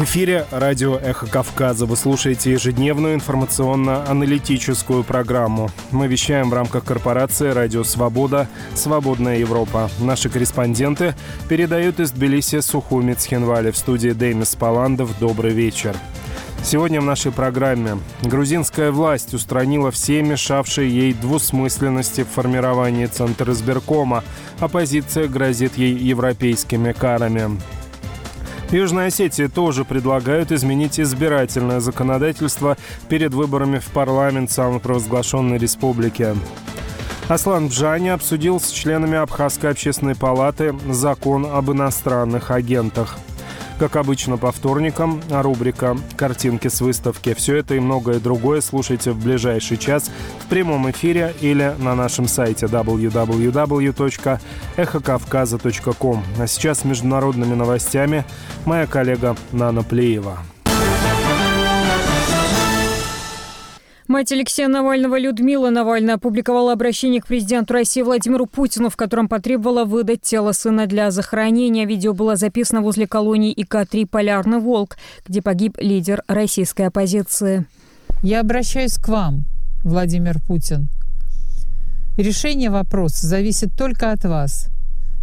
В эфире радио «Эхо Кавказа». Вы слушаете ежедневную информационно-аналитическую программу. Мы вещаем в рамках корпорации «Радио Свобода. Свободная Европа». Наши корреспонденты передают из Тбилиси Сухуми Цхинвали в студии Деймис Паландов. Добрый вечер. Сегодня в нашей программе грузинская власть устранила все мешавшие ей двусмысленности в формировании Центра избиркома. Оппозиция грозит ей европейскими карами. В Южной Осетии тоже предлагают изменить избирательное законодательство перед выборами в парламент самопровозглашенной республики. Аслан Бжани обсудил с членами Абхазской общественной палаты закон об иностранных агентах – как обычно, по вторникам рубрика «Картинки с выставки». Все это и многое другое слушайте в ближайший час в прямом эфире или на нашем сайте www.эхокавказа.ком. А сейчас с международными новостями моя коллега Нана Плеева. Мать Алексея Навального Людмила Навальная опубликовала обращение к президенту России Владимиру Путину, в котором потребовала выдать тело сына для захоронения. Видео было записано возле колонии ИК-3 «Полярный волк», где погиб лидер российской оппозиции. Я обращаюсь к вам, Владимир Путин. Решение вопроса зависит только от вас.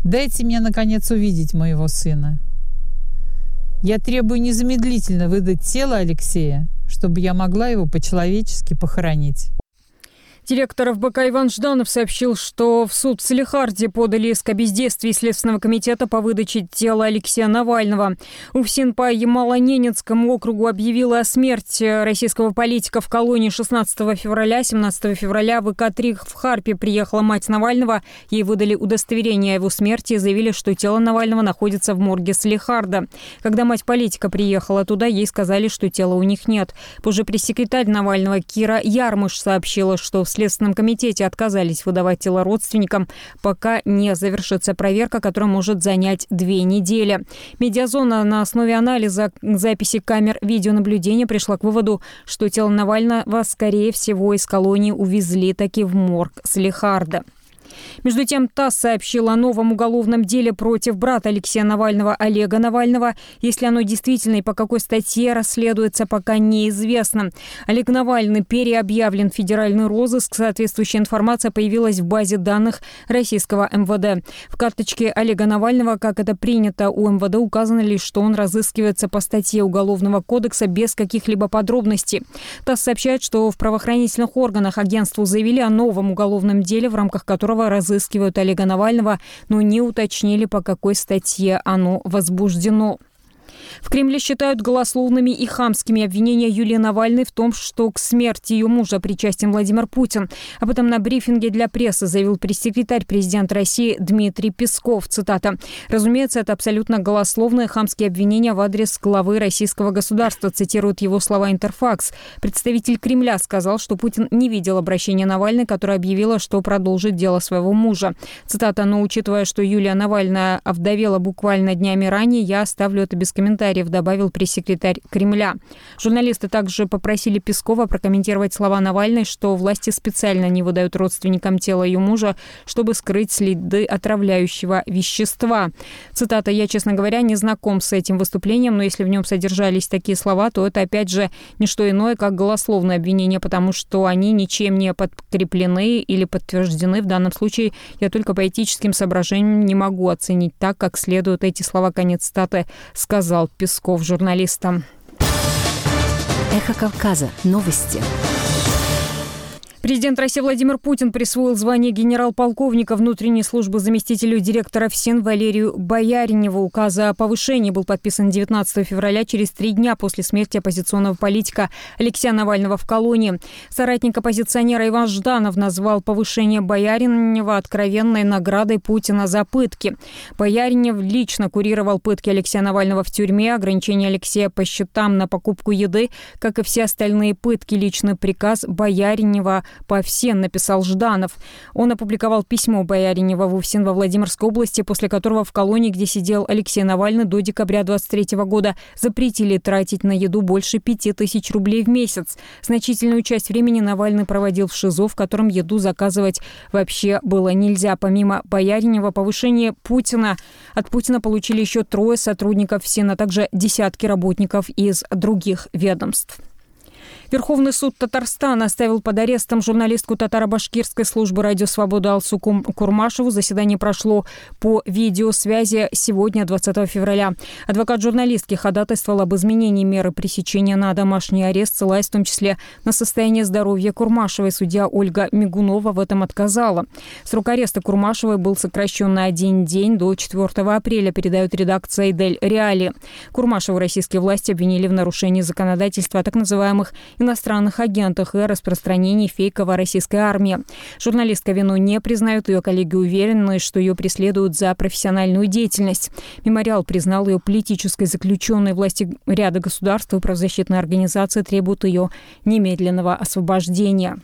Дайте мне, наконец, увидеть моего сына. Я требую незамедлительно выдать тело Алексея чтобы я могла его по-человечески похоронить. Директор ФБК Иван Жданов сообщил, что в суд в Салихарде подали иск о бездействии Следственного комитета по выдаче тела Алексея Навального. УФСИН по Ямало-Ненецкому округу объявила о смерти российского политика в колонии 16 февраля. 17 февраля в ИК-3 в Харпе приехала мать Навального. Ей выдали удостоверение о его смерти и заявили, что тело Навального находится в морге Салихарда. Когда мать политика приехала туда, ей сказали, что тела у них нет. Позже пресс-секретарь Навального Кира Ярмыш сообщила, что в Следственном комитете отказались выдавать тело родственникам, пока не завершится проверка, которая может занять две недели. Медиазона на основе анализа записи камер видеонаблюдения пришла к выводу, что тело Навального, скорее всего, из колонии увезли таки в морг Слихарда. Между тем, ТАСС сообщил о новом уголовном деле против брата Алексея Навального Олега Навального. Если оно действительно и по какой статье расследуется, пока неизвестно. Олег Навальный переобъявлен в федеральный розыск. Соответствующая информация появилась в базе данных российского МВД. В карточке Олега Навального, как это принято у МВД, указано лишь, что он разыскивается по статье Уголовного кодекса без каких-либо подробностей. ТАСС сообщает, что в правоохранительных органах агентству заявили о новом уголовном деле, в рамках которого разыскивают Олега Навального, но не уточнили, по какой статье оно возбуждено. В Кремле считают голословными и хамскими обвинения Юлии Навальной в том, что к смерти ее мужа причастен Владимир Путин. Об этом на брифинге для прессы заявил пресс-секретарь президента России Дмитрий Песков. Цитата. «Разумеется, это абсолютно голословные хамские обвинения в адрес главы российского государства», цитирует его слова Интерфакс. Представитель Кремля сказал, что Путин не видел обращения Навальной, которая объявила, что продолжит дело своего мужа. Цитата. «Но учитывая, что Юлия Навальная овдовела буквально днями ранее, я оставлю это без комментариев комментариев, добавил пресс-секретарь Кремля. Журналисты также попросили Пескова прокомментировать слова Навальной, что власти специально не выдают родственникам тела ее мужа, чтобы скрыть следы отравляющего вещества. Цитата «Я, честно говоря, не знаком с этим выступлением, но если в нем содержались такие слова, то это, опять же, не что иное, как голословное обвинение, потому что они ничем не подкреплены или подтверждены. В данном случае я только по этическим соображениям не могу оценить так, как следует эти слова». Конец статы сказал Песков журналистам. Эхо Кавказа. Новости. Президент России Владимир Путин присвоил звание генерал-полковника внутренней службы заместителю директора ФСИН Валерию Бояриневу. Указ о повышении был подписан 19 февраля, через три дня после смерти оппозиционного политика Алексея Навального в колонии. Соратник оппозиционера Иван Жданов назвал повышение Бояринева откровенной наградой Путина за пытки. Бояринев лично курировал пытки Алексея Навального в тюрьме, ограничение Алексея по счетам на покупку еды, как и все остальные пытки, личный приказ Бояринева по всем, написал Жданов. Он опубликовал письмо Бояринева в Уфсин во Владимирской области, после которого в колонии, где сидел Алексей Навальный до декабря 23 года, запретили тратить на еду больше 5000 рублей в месяц. Значительную часть времени Навальный проводил в ШИЗО, в котором еду заказывать вообще было нельзя. Помимо Бояринева, повышение Путина от Путина получили еще трое сотрудников ФСИН, а также десятки работников из других ведомств. Верховный суд Татарстана оставил под арестом журналистку татаро-башкирской службы «Радио Свобода» Алсу Курмашеву. Заседание прошло по видеосвязи сегодня, 20 февраля. Адвокат журналистки ходатайствовал об изменении меры пресечения на домашний арест, ссылаясь в том числе на состояние здоровья Курмашевой. Судья Ольга Мигунова в этом отказала. Срок ареста Курмашевой был сокращен на один день до 4 апреля, передает редакция «Идель Реали». Курмашеву российские власти обвинили в нарушении законодательства так называемых иностранных агентах и распространении фейковой российской армии. Журналистка вину не признают, ее коллеги уверены, что ее преследуют за профессиональную деятельность. Мемориал признал ее политической заключенной. Власти ряда государств и правозащитные организации требуют ее немедленного освобождения.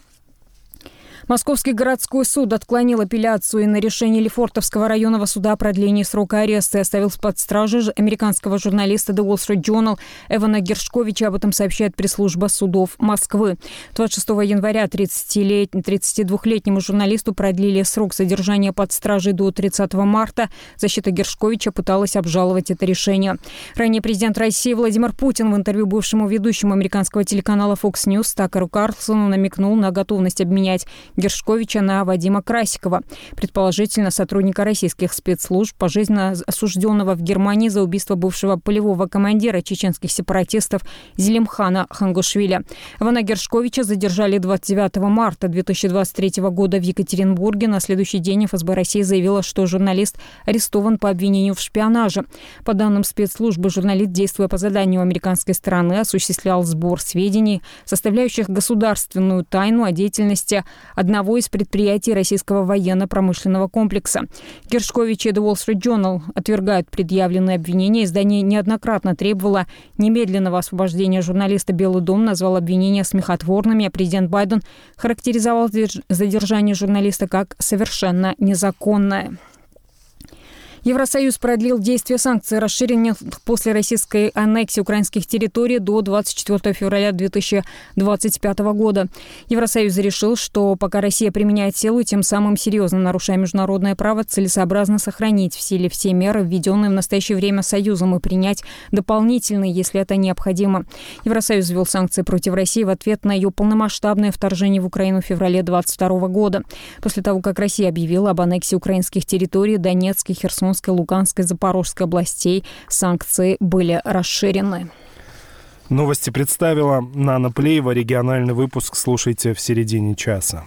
Московский городской суд отклонил апелляцию на решение Лефортовского районного суда о продлении срока ареста и оставил под стражей американского журналиста The Wall Street Journal Эвана Гершковича. Об этом сообщает пресс-служба судов Москвы. 26 января 32-летнему журналисту продлили срок содержания под стражей до 30 марта. Защита Гершковича пыталась обжаловать это решение. Ранее президент России Владимир Путин в интервью бывшему ведущему американского телеканала Fox News Такеру Карлсону намекнул на готовность обменять Гершковича на Вадима Красикова, предположительно сотрудника российских спецслужб, пожизненно осужденного в Германии за убийство бывшего полевого командира чеченских сепаратистов Зелимхана Хангушвиля. Ивана Гершковича задержали 29 марта 2023 года в Екатеринбурге. На следующий день ФСБ России заявила, что журналист арестован по обвинению в шпионаже. По данным спецслужбы, журналист, действуя по заданию американской стороны, осуществлял сбор сведений, составляющих государственную тайну о деятельности одного из предприятий российского военно-промышленного комплекса. Гершкович и The Wall Street Journal отвергают предъявленные обвинения. Издание неоднократно требовало немедленного освобождения журналиста. Белый дом назвал обвинения смехотворными, а президент Байден характеризовал задержание журналиста как совершенно незаконное. Евросоюз продлил действие санкций, расширенных после российской аннексии украинских территорий до 24 февраля 2025 года. Евросоюз решил, что пока Россия применяет силу, тем самым серьезно нарушая международное право, целесообразно сохранить в силе все меры, введенные в настоящее время Союзом, и принять дополнительные, если это необходимо. Евросоюз ввел санкции против России в ответ на ее полномасштабное вторжение в Украину в феврале 2022 года. После того, как Россия объявила об аннексии украинских территорий Донецкой, Херсонской, Херсонской, Луганской, Запорожской областей санкции были расширены. Новости представила Нана Плеева. Региональный выпуск слушайте в середине часа.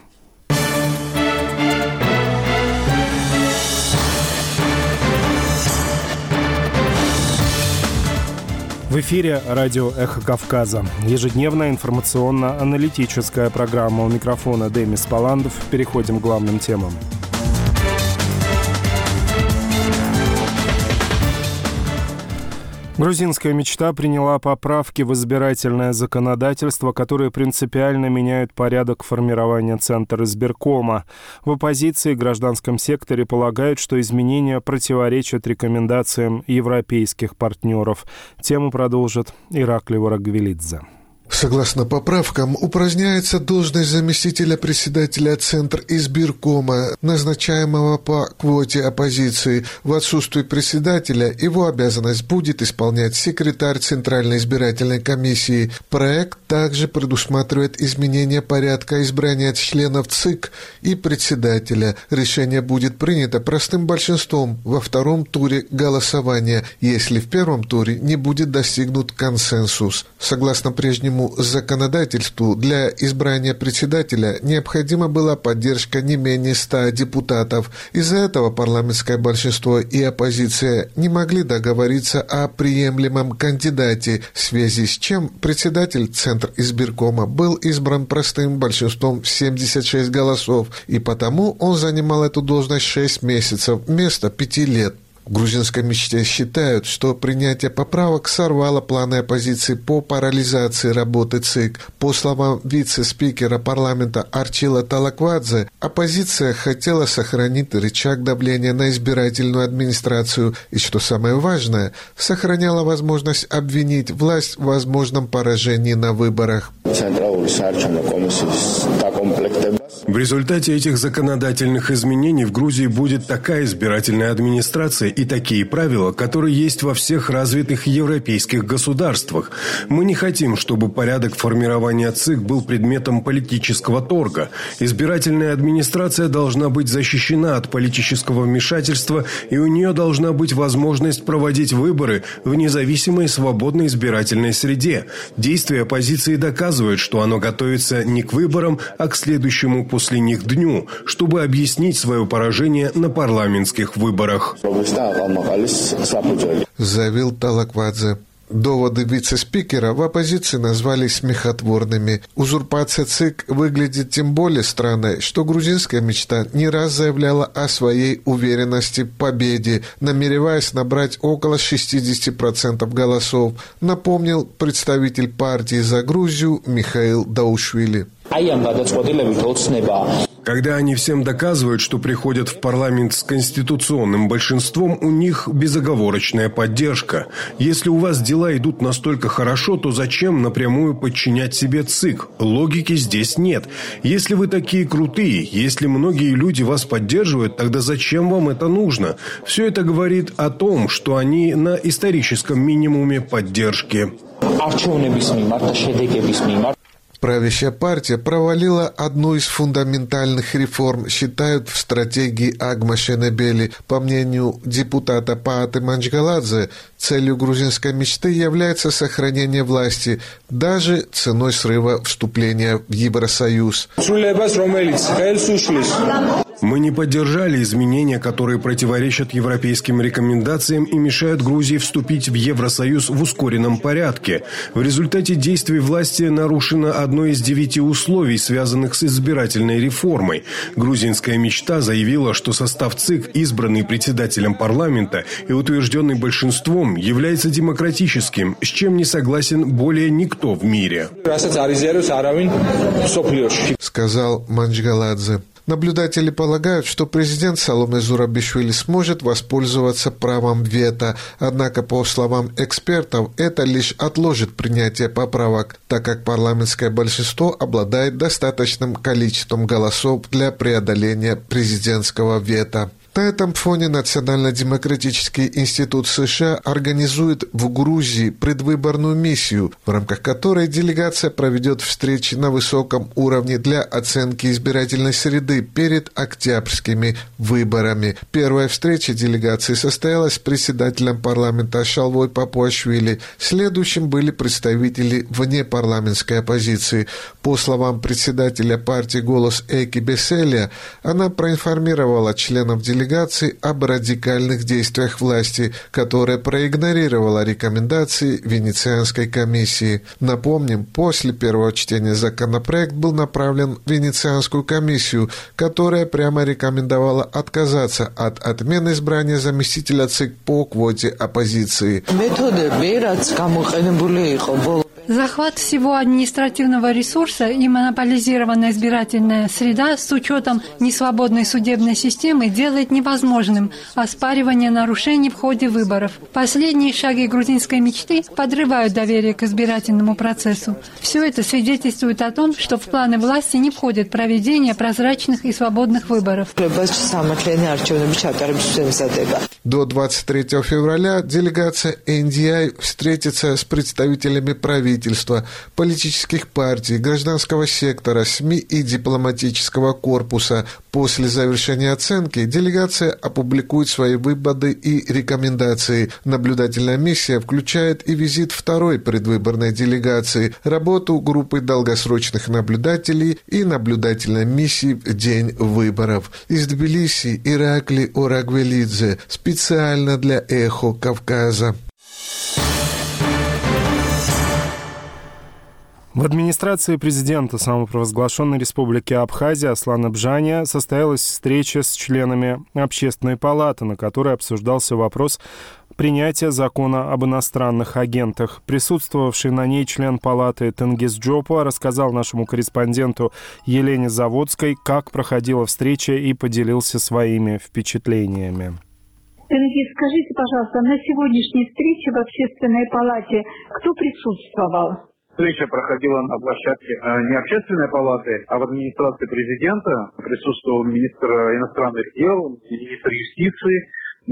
В эфире радио «Эхо Кавказа». Ежедневная информационно-аналитическая программа. У микрофона Демис Паландов. Переходим к главным темам. Грузинская мечта приняла поправки в избирательное законодательство, которые принципиально меняют порядок формирования Центра избиркома. В оппозиции и гражданском секторе полагают, что изменения противоречат рекомендациям европейских партнеров. Тему продолжит Ираклий Ворогвелидзе. Согласно поправкам, упраздняется должность заместителя председателя Центр избиркома, назначаемого по квоте оппозиции. В отсутствие председателя его обязанность будет исполнять секретарь Центральной избирательной комиссии. Проект также предусматривает изменение порядка избрания членов ЦИК и председателя. Решение будет принято простым большинством во втором туре голосования, если в первом туре не будет достигнут консенсус. Согласно прежнему федеральному законодательству для избрания председателя необходима была поддержка не менее 100 депутатов. Из-за этого парламентское большинство и оппозиция не могли договориться о приемлемом кандидате, в связи с чем председатель Центр избиркома был избран простым большинством 76 голосов, и потому он занимал эту должность 6 месяцев вместо 5 лет. В грузинской мечте считают, что принятие поправок сорвало планы оппозиции по парализации работы ЦИК. По словам вице-спикера парламента Арчила Талаквадзе, оппозиция хотела сохранить рычаг давления на избирательную администрацию и, что самое важное, сохраняла возможность обвинить власть в возможном поражении на выборах. В результате этих законодательных изменений в Грузии будет такая избирательная администрация и такие правила, которые есть во всех развитых европейских государствах. Мы не хотим, чтобы порядок формирования ЦИК был предметом политического торга. Избирательная администрация должна быть защищена от политического вмешательства, и у нее должна быть возможность проводить выборы в независимой свободной избирательной среде. Действия оппозиции доказывают, что оно готовится не к выборам, а к следующему после них дню, чтобы объяснить свое поражение на парламентских выборах. Заявил Талаквадзе. Доводы вице-спикера в оппозиции назвали смехотворными. Узурпация ЦИК выглядит тем более странной, что грузинская мечта не раз заявляла о своей уверенности в победе, намереваясь набрать около 60% голосов, напомнил представитель партии «За Грузию» Михаил Даушвили. Когда они всем доказывают, что приходят в парламент с конституционным большинством, у них безоговорочная поддержка. Если у вас дела идут настолько хорошо, то зачем напрямую подчинять себе ЦИК? Логики здесь нет. Если вы такие крутые, если многие люди вас поддерживают, тогда зачем вам это нужно? Все это говорит о том, что они на историческом минимуме поддержки. Правящая партия провалила одну из фундаментальных реформ, считают в стратегии Агма Шенебели. По мнению депутата Пааты Манчгаладзе, целью грузинской мечты является сохранение власти, даже ценой срыва вступления в Евросоюз. Мы не поддержали изменения, которые противоречат европейским рекомендациям и мешают Грузии вступить в Евросоюз в ускоренном порядке. В результате действий власти нарушено одно из девяти условий, связанных с избирательной реформой. Грузинская мечта заявила, что состав ЦИК, избранный председателем парламента и утвержденный большинством, является демократическим, с чем не согласен более никто в мире. Сказал Манчгаладзе. Наблюдатели полагают, что президент Саломе Зурабишвили сможет воспользоваться правом вето, однако, по словам экспертов, это лишь отложит принятие поправок, так как парламентское большинство обладает достаточным количеством голосов для преодоления президентского вето. На этом фоне Национально-демократический институт США организует в Грузии предвыборную миссию, в рамках которой делегация проведет встречи на высоком уровне для оценки избирательной среды перед октябрьскими выборами. Первая встреча делегации состоялась с председателем парламента Шалвой Папуашвили. Следующим были представители внепарламентской оппозиции. По словам председателя партии «Голос» Эки Беселия, она проинформировала членов делегации делегации об радикальных действиях власти, которая проигнорировала рекомендации Венецианской комиссии. Напомним, после первого чтения законопроект был направлен в Венецианскую комиссию, которая прямо рекомендовала отказаться от отмены избрания заместителя ЦИК по квоте оппозиции. Захват всего административного ресурса и монополизированная избирательная среда с учетом несвободной судебной системы делает невозможным оспаривание нарушений в ходе выборов. Последние шаги грузинской мечты подрывают доверие к избирательному процессу. Все это свидетельствует о том, что в планы власти не входит проведение прозрачных и свободных выборов. До 23 февраля делегация NDI встретится с представителями правительства правительства, политических партий, гражданского сектора, СМИ и дипломатического корпуса. После завершения оценки делегация опубликует свои выводы и рекомендации. Наблюдательная миссия включает и визит второй предвыборной делегации, работу группы долгосрочных наблюдателей и наблюдательной миссии в день выборов. Из Тбилиси Иракли Орагвелидзе специально для «Эхо Кавказа». В администрации президента самопровозглашенной республики Абхазия Аслана Бжаня состоялась встреча с членами общественной палаты, на которой обсуждался вопрос принятия закона об иностранных агентах. Присутствовавший на ней член палаты Тенгиз Джопа рассказал нашему корреспонденту Елене Заводской, как проходила встреча и поделился своими впечатлениями. Тенгиз, скажите, пожалуйста, на сегодняшней встрече в общественной палате кто присутствовал? Встреча проходила на площадке э, не общественной палаты, а в администрации президента. Присутствовал министр иностранных дел, министр юстиции,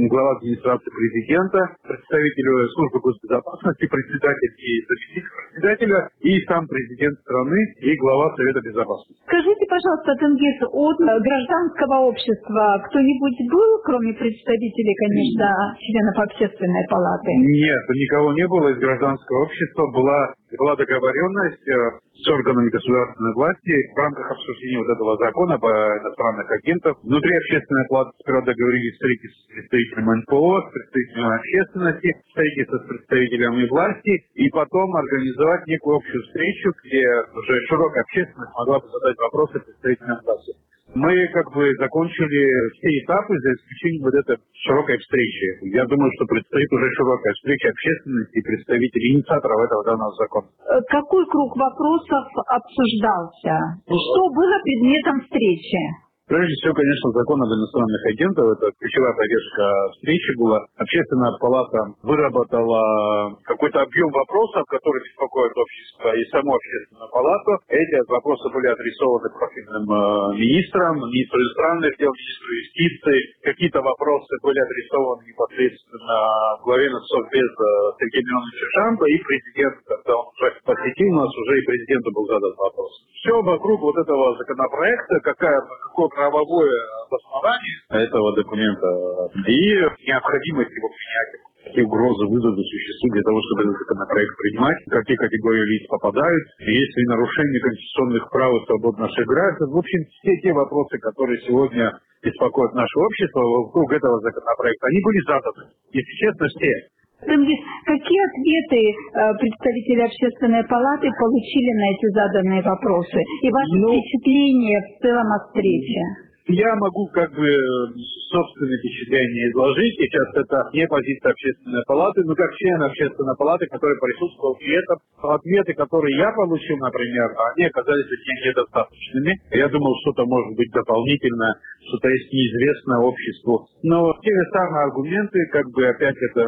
глава администрации президента, представитель службы госбезопасности, председатель и заместитель председателя, и сам президент страны и глава Совета безопасности. Скажите, пожалуйста, Тенгиз, от гражданского общества кто-нибудь был, кроме представителей, конечно, членов общественной палаты? Нет, никого не было из гражданского общества. Была была договоренность э, с органами государственной власти в рамках обсуждения вот этого закона по иностранных агентов. Внутри общественной палаты сперва договорились встретиться с представителями НПО, с представителями общественности, встретиться с представителями власти и потом организовать некую общую встречу, где уже широкая общественность могла бы задать вопросы представителям власти. Мы как бы закончили все этапы, за исключением вот этой широкой встречи. Я думаю, что предстоит уже широкая встреча общественности и представителей инициаторов этого данного закона. Э, какой круг вопросов обсуждался? Что было предметом встречи? Прежде всего, конечно, закон об иностранных агентах, это ключевая повестка встречи была. Общественная палата выработала какой-то объем вопросов, которые беспокоят общество и саму общественную палату. Эти вопросы были адресованы профильным э, министрам, министру иностранных дел, министру юстиции. Какие-то вопросы были адресованы непосредственно главе Совбеза Сергею Мироновичу Шамбо и президенту, когда он уже посетил нас, уже и президенту был задан вопрос. Все вокруг вот этого законопроекта, какая, какой правовое обоснование этого документа и необходимость его принятия какие угрозы, вызовы существуют для того, чтобы этот законопроект принимать, какие категории лиц попадают, есть ли нарушение конституционных прав и свобод наших граждан. В общем, все те вопросы, которые сегодня беспокоят наше общество вокруг этого законопроекта, они были заданы. Если честно, все. Какие ответы э, представители общественной палаты получили на эти заданные вопросы? И ваше ну, впечатление в целом о встрече? Я могу как бы собственные впечатления изложить. Сейчас это не позиция общественной палаты, но как член общественной палаты, который присутствовал при этом, ответы, которые я получил, например, они оказались недостаточными. Я думал, что-то может быть дополнительное, что-то есть неизвестное обществу. Но те же самые аргументы, как бы опять это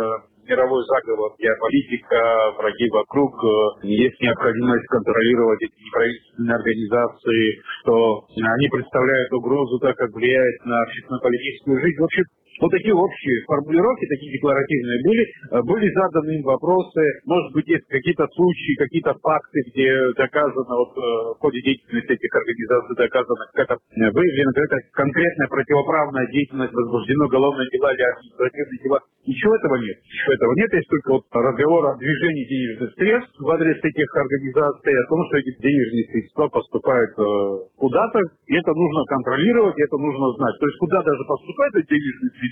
мировой заговор, геополитика, враги вокруг, э, есть необходимость контролировать эти неправительственные организации, что они представляют угрозу, так как влияют на общественно-политическую жизнь. В общем, вот такие общие формулировки, такие декларативные были, э, были заданы им вопросы, может быть, есть какие-то случаи, какие-то факты, где доказано, вот э, в ходе деятельности этих организаций доказано, какая-то выявлена какая-то конкретная противоправная деятельность, возбуждено уголовное дело или административное дело. Ничего этого нет. Ничего этого нет. Есть только вот разговор о движении денежных средств в адрес этих организаций, о том, что эти денежные средства поступают э, куда-то, и это нужно контролировать, и это нужно знать. То есть куда даже поступают эти денежные средства,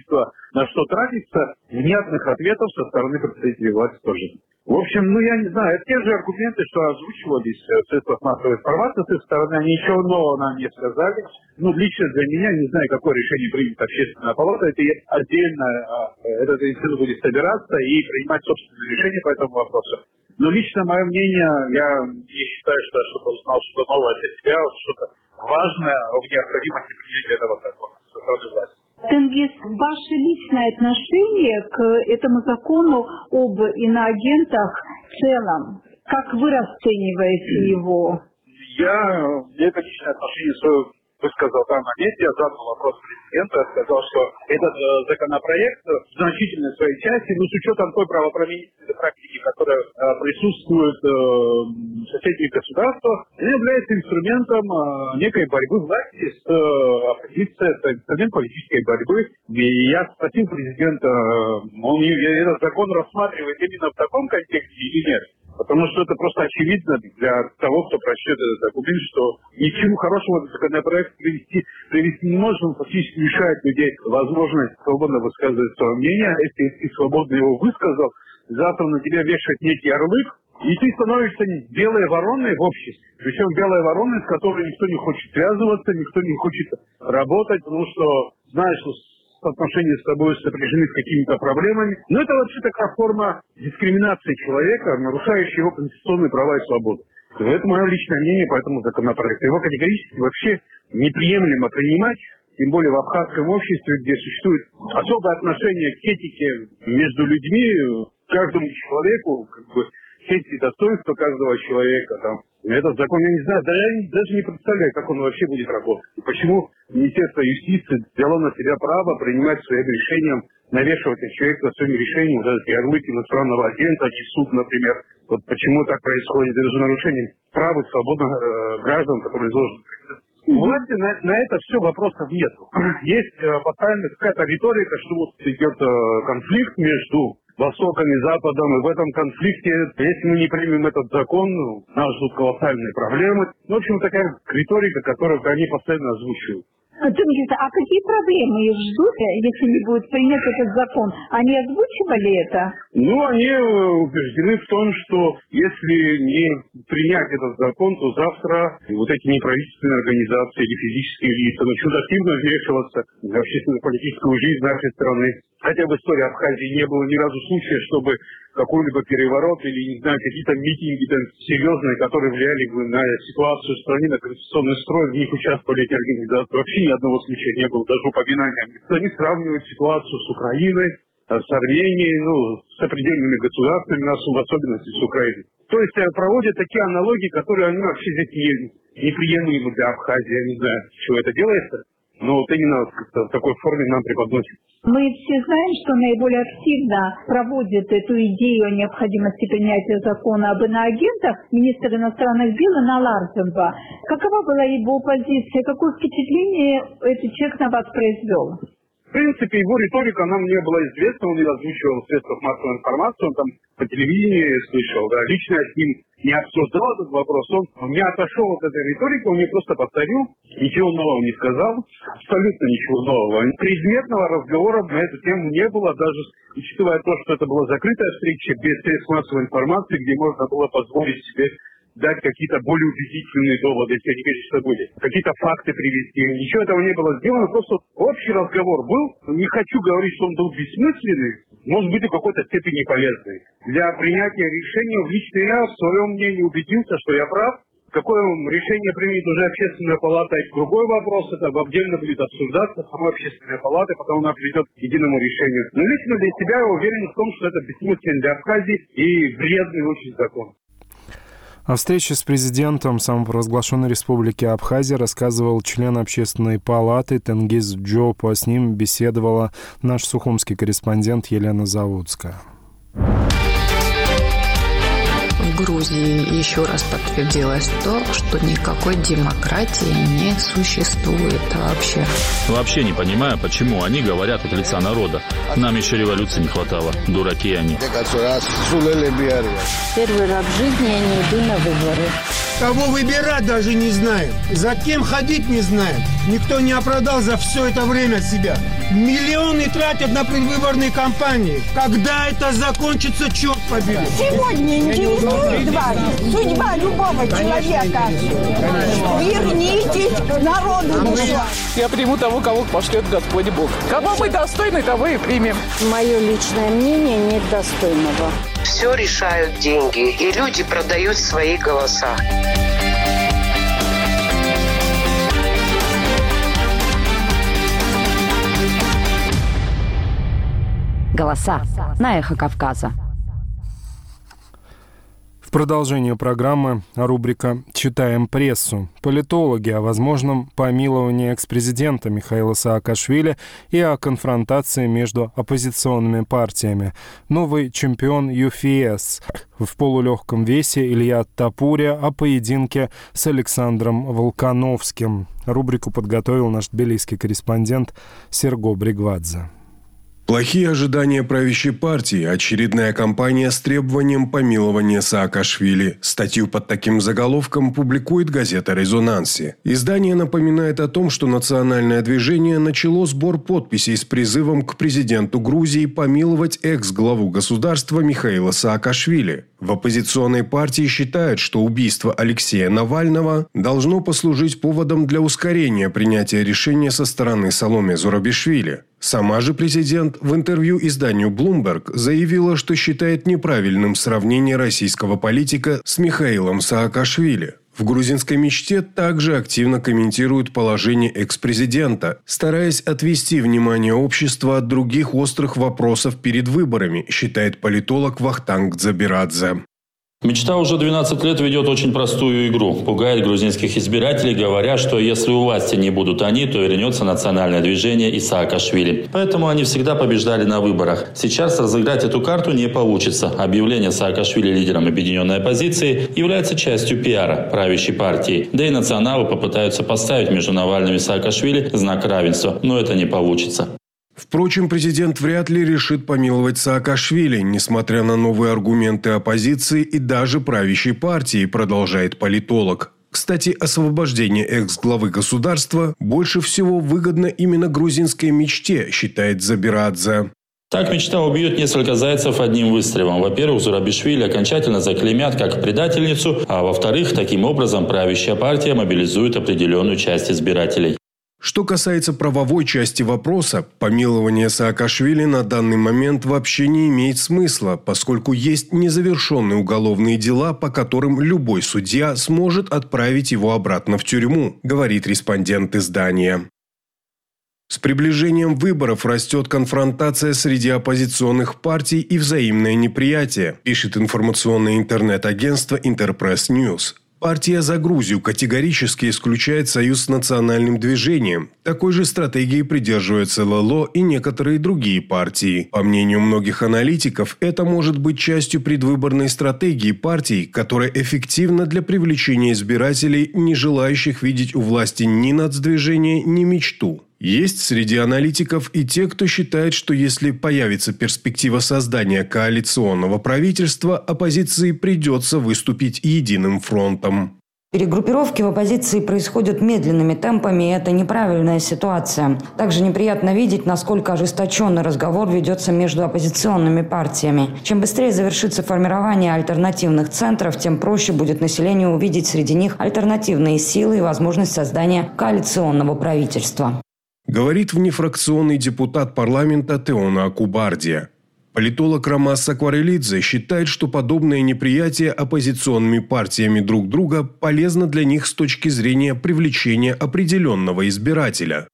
на что тратится, внятных ответов со стороны представителей власти тоже. В общем, ну я не знаю, это те же аргументы, что озвучивались в средствах массовой информации с их стороны, они ничего нового нам не сказали. Ну, лично для меня, не знаю, какое решение примет общественная палата, это отдельно, а, этот институт будет собираться и принимать собственное решение по этому вопросу. Но лично мое мнение, я не считаю, что я что-то узнал, что-то новое для себя, что-то важное в необходимости принятия этого закона со стороны власти. Тенгиз, ваше личное отношение к этому закону об иноагентах в целом, как вы расцениваете его? Я, это личное отношение свое высказал там на месте, я задал вопрос президенту, я сказал, что этот э, законопроект в значительной своей части, ну, с учетом той правоприменительной практики, которая э, присутствует э, в соседних государствах, является инструментом э, некой борьбы власти с оппозицией, это инструмент политической борьбы. И я спросил президента, он этот закон рассматривает именно в таком контексте или нет. Потому что это просто очевидно для того, кто прочтет этот документ, что ни к чему хорошему этот законопроект привести, привести не может, он фактически лишает людей возможность свободно высказывать свое мнение. Если ты свободно его высказал, завтра на тебя вешает некий ярлык, И ты становишься белой вороной в обществе. Причем белой вороной, с которой никто не хочет связываться, никто не хочет работать, потому что знаешь, что отношения с тобой сопряжены с какими-то проблемами. Но это вообще такая форма дискриминации человека, нарушающая его конституционные права и свободы. Это мое личное мнение по этому законопроекту. Его категорически вообще неприемлемо принимать, тем более в абхазском обществе, где существует особое отношение к этике между людьми, каждому человеку, как бы, честь и достоинство каждого человека. Там. Этот закон, я не знаю, да я даже не представляю, как он вообще будет работать. И почему Министерство юстиции взяло на себя право принимать своим решением, навешивать на человека своим решением, вот этот ярлык иностранного агента, не суд, например. Вот почему так происходит, это же нарушение прав и свободных э, граждан, которые изложены власти на, на это все вопросов нет. Есть э, постоянно какая-то риторика, что вот идет э, конфликт между Востоком и Западом. И в этом конфликте, если мы не примем этот закон, нас ждут колоссальные проблемы. Ну, в общем, такая риторика, которую они постоянно озвучивают. Джунгис, а какие проблемы их ждут, если не будет принят этот закон? Они озвучивали это? Ну, они э, убеждены в том, что если не принять этот закон, то завтра вот эти неправительственные организации или физические лица начнут активно вмешиваться в общественно-политическую жизнь нашей страны. Хотя в истории Абхазии не было ни разу случая, чтобы какой-либо переворот или, не знаю, какие-то митинги там, серьезные, которые влияли бы на ситуацию в стране, на конституционный строй, в них участвовали эти организации. Вообще ни одного случая не было, даже упоминания. Они сравнивают ситуацию с Украиной, э, с Арменией, ну, с определенными государствами, в особенности с Украиной. То есть э, проводят такие аналогии, которые они вообще здесь не, неприемлемы для Абхазии. Я не знаю, чего это делается. Но вот именно в такой форме нам преподносят. Мы все знаем, что наиболее активно проводит эту идею о необходимости принятия закона об иноагентах министр иностранных дел Ина Ларсенба. Какова была его позиция? Какое впечатление этот человек на вас произвел? Принципе, его риторика, она мне была известна, он ее озвучивал в средствах массовой информации, он там по телевидению слышал, да, лично с ним не обсуждал этот вопрос, он не отошел от этой риторики, он мне просто повторил, ничего нового не сказал, абсолютно ничего нового. Предметного разговора на эту тему не было, даже учитывая то, что это была закрытая встреча без средств массовой информации, где можно было позволить себе дать какие-то более убедительные доводы, если они, конечно, были, какие-то факты привести. Ничего этого не было сделано, просто общий разговор был. Не хочу говорить, что он был бессмысленный, может быть, и в какой-то степени полезный. Для принятия решения лично я в своем мнении убедился, что я прав. Какое решение примет уже общественная палата, это другой вопрос. Это отдельно будет обсуждаться сама общественная палата, потом она придет к единому решению. Но лично для себя я уверен в том, что это бессмысленно для Абхазии и вредный очень закон. О встрече с президентом самопровозглашенной республики Абхазия рассказывал член общественной палаты Тенгиз Джопа. С ним беседовала наш сухумский корреспондент Елена Заводская. Грузии еще раз подтвердилось то, что никакой демократии не существует вообще. Вообще не понимаю, почему они говорят от лица народа. Нам еще революции не хватало. Дураки они. Первый раз в жизни я не иду на выборы. Кого выбирать даже не знаем. За кем ходить не знаем. Никто не оправдал за все это время себя. Миллионы тратят на предвыборные кампании. Когда это закончится, черт побери. Сегодня интересует вас судьба любого человека. Вернитесь к народу душа. Я приму того, кого пошлет Господь Бог. Кого мы достойны, того и примем. Мое личное мнение нет достойного. Все решают деньги, и люди продают свои голоса. Голоса на эхо Кавказа. Продолжение программы рубрика «Читаем прессу». Политологи о возможном помиловании экс-президента Михаила Саакашвили и о конфронтации между оппозиционными партиями. Новый чемпион ЮФС в полулегком весе Илья Тапуря о поединке с Александром Волконовским. Рубрику подготовил наш тбилисский корреспондент Серго Бригвадзе. Плохие ожидания правящей партии, очередная кампания с требованием помилования Саакашвили. Статью под таким заголовком публикует газета «Резонанси». Издание напоминает о том, что национальное движение начало сбор подписей с призывом к президенту Грузии помиловать экс-главу государства Михаила Саакашвили. В оппозиционной партии считают, что убийство Алексея Навального должно послужить поводом для ускорения принятия решения со стороны Соломе Зурабишвили. Сама же президент в интервью изданию Bloomberg заявила, что считает неправильным сравнение российского политика с Михаилом Саакашвили. В грузинской мечте также активно комментируют положение экс-президента, стараясь отвести внимание общества от других острых вопросов перед выборами, считает политолог Вахтанг Дзабирадзе. Мечта уже 12 лет ведет очень простую игру. Пугает грузинских избирателей, говоря, что если у власти не будут они, то вернется национальное движение Исаакашвили. Поэтому они всегда побеждали на выборах. Сейчас разыграть эту карту не получится. Объявление Саакашвили лидером объединенной оппозиции является частью пиара правящей партии. Да и националы попытаются поставить между Навальным и Саакашвили знак равенства, но это не получится. Впрочем, президент вряд ли решит помиловать Саакашвили, несмотря на новые аргументы оппозиции и даже правящей партии, продолжает политолог. Кстати, освобождение экс-главы государства больше всего выгодно именно грузинской мечте, считает Забирадзе. Так мечта убьет несколько зайцев одним выстрелом. Во-первых, Зурабишвили окончательно заклеймят как предательницу, а во-вторых, таким образом правящая партия мобилизует определенную часть избирателей. Что касается правовой части вопроса, помилование Саакашвили на данный момент вообще не имеет смысла, поскольку есть незавершенные уголовные дела, по которым любой судья сможет отправить его обратно в тюрьму, говорит респондент издания. С приближением выборов растет конфронтация среди оппозиционных партий и взаимное неприятие, пишет информационное интернет-агентство Интерпресс Ньюс. Партия «За Грузию» категорически исключает союз с национальным движением. Такой же стратегии придерживаются ЛЛО и некоторые другие партии. По мнению многих аналитиков, это может быть частью предвыборной стратегии партий, которая эффективна для привлечения избирателей, не желающих видеть у власти ни нацдвижение, ни мечту. Есть среди аналитиков и те, кто считает, что если появится перспектива создания коалиционного правительства, оппозиции придется выступить единым фронтом. Перегруппировки в оппозиции происходят медленными темпами, и это неправильная ситуация. Также неприятно видеть, насколько ожесточенный разговор ведется между оппозиционными партиями. Чем быстрее завершится формирование альтернативных центров, тем проще будет населению увидеть среди них альтернативные силы и возможность создания коалиционного правительства говорит внефракционный депутат парламента Теона Акубардия. Политолог Ромас Акварелидзе считает, что подобное неприятие оппозиционными партиями друг друга полезно для них с точки зрения привлечения определенного избирателя.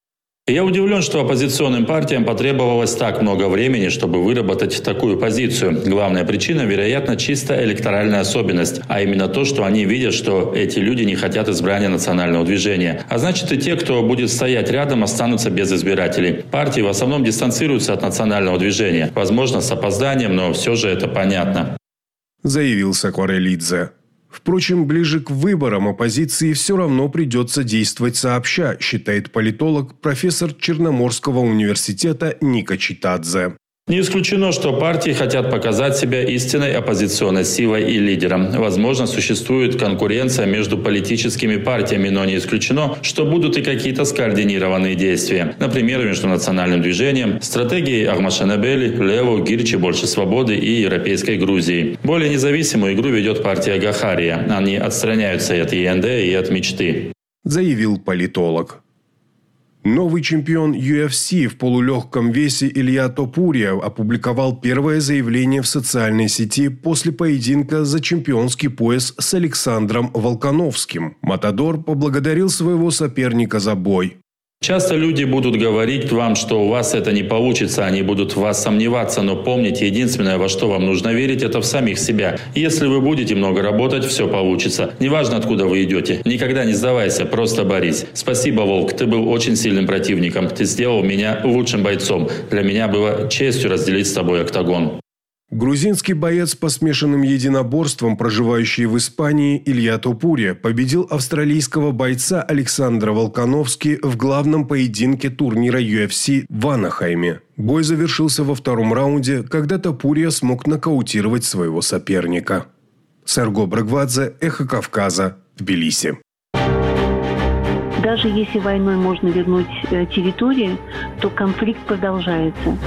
Я удивлен, что оппозиционным партиям потребовалось так много времени, чтобы выработать такую позицию. Главная причина, вероятно, чисто электоральная особенность, а именно то, что они видят, что эти люди не хотят избрания национального движения. А значит и те, кто будет стоять рядом, останутся без избирателей. Партии в основном дистанцируются от национального движения. Возможно, с опозданием, но все же это понятно. Заявил Сакварелидзе. Впрочем, ближе к выборам оппозиции все равно придется действовать сообща, считает политолог, профессор Черноморского университета Ника Читадзе. Не исключено, что партии хотят показать себя истинной оппозиционной силой и лидером. Возможно, существует конкуренция между политическими партиями, но не исключено, что будут и какие-то скоординированные действия. Например, между национальным движением, стратегией Ахмашанабели, Леву, Гирчи, Больше свободы и Европейской Грузии. Более независимую игру ведет партия Гахария. Они отстраняются от ЕНД и от мечты. Заявил политолог. Новый чемпион UFC в полулегком весе Илья Топурия опубликовал первое заявление в социальной сети после поединка за чемпионский пояс с Александром Волконовским. Матадор поблагодарил своего соперника за бой. Часто люди будут говорить вам, что у вас это не получится, они будут в вас сомневаться, но помните, единственное, во что вам нужно верить, это в самих себя. Если вы будете много работать, все получится. Неважно, откуда вы идете. Никогда не сдавайся, просто борись. Спасибо, Волк, ты был очень сильным противником. Ты сделал меня лучшим бойцом. Для меня было честью разделить с тобой октагон. Грузинский боец по смешанным единоборствам, проживающий в Испании Илья Тупури, победил австралийского бойца Александра Волконовски в главном поединке турнира UFC в Анахайме. Бой завершился во втором раунде, когда Топурия смог нокаутировать своего соперника. Серго Брагвадзе, Эхо Кавказа, Тбилиси. Даже если войной можно вернуть э, территории, то конфликт продолжается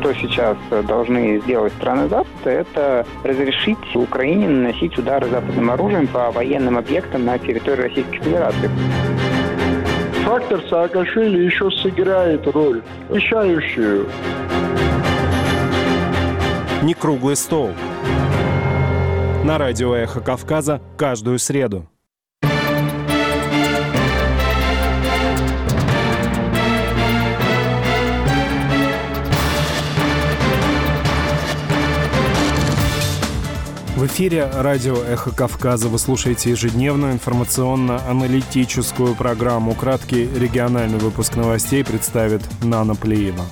что сейчас должны сделать страны Запада, это разрешить Украине наносить удары западным оружием по военным объектам на территории Российской Федерации. Фактор Саакашвили еще сыграет роль, решающую. Не круглый стол. На радио «Эхо Кавказа» каждую среду. В эфире радио «Эхо Кавказа» вы слушаете ежедневную информационно-аналитическую программу. Краткий региональный выпуск новостей представит Нана Плеева.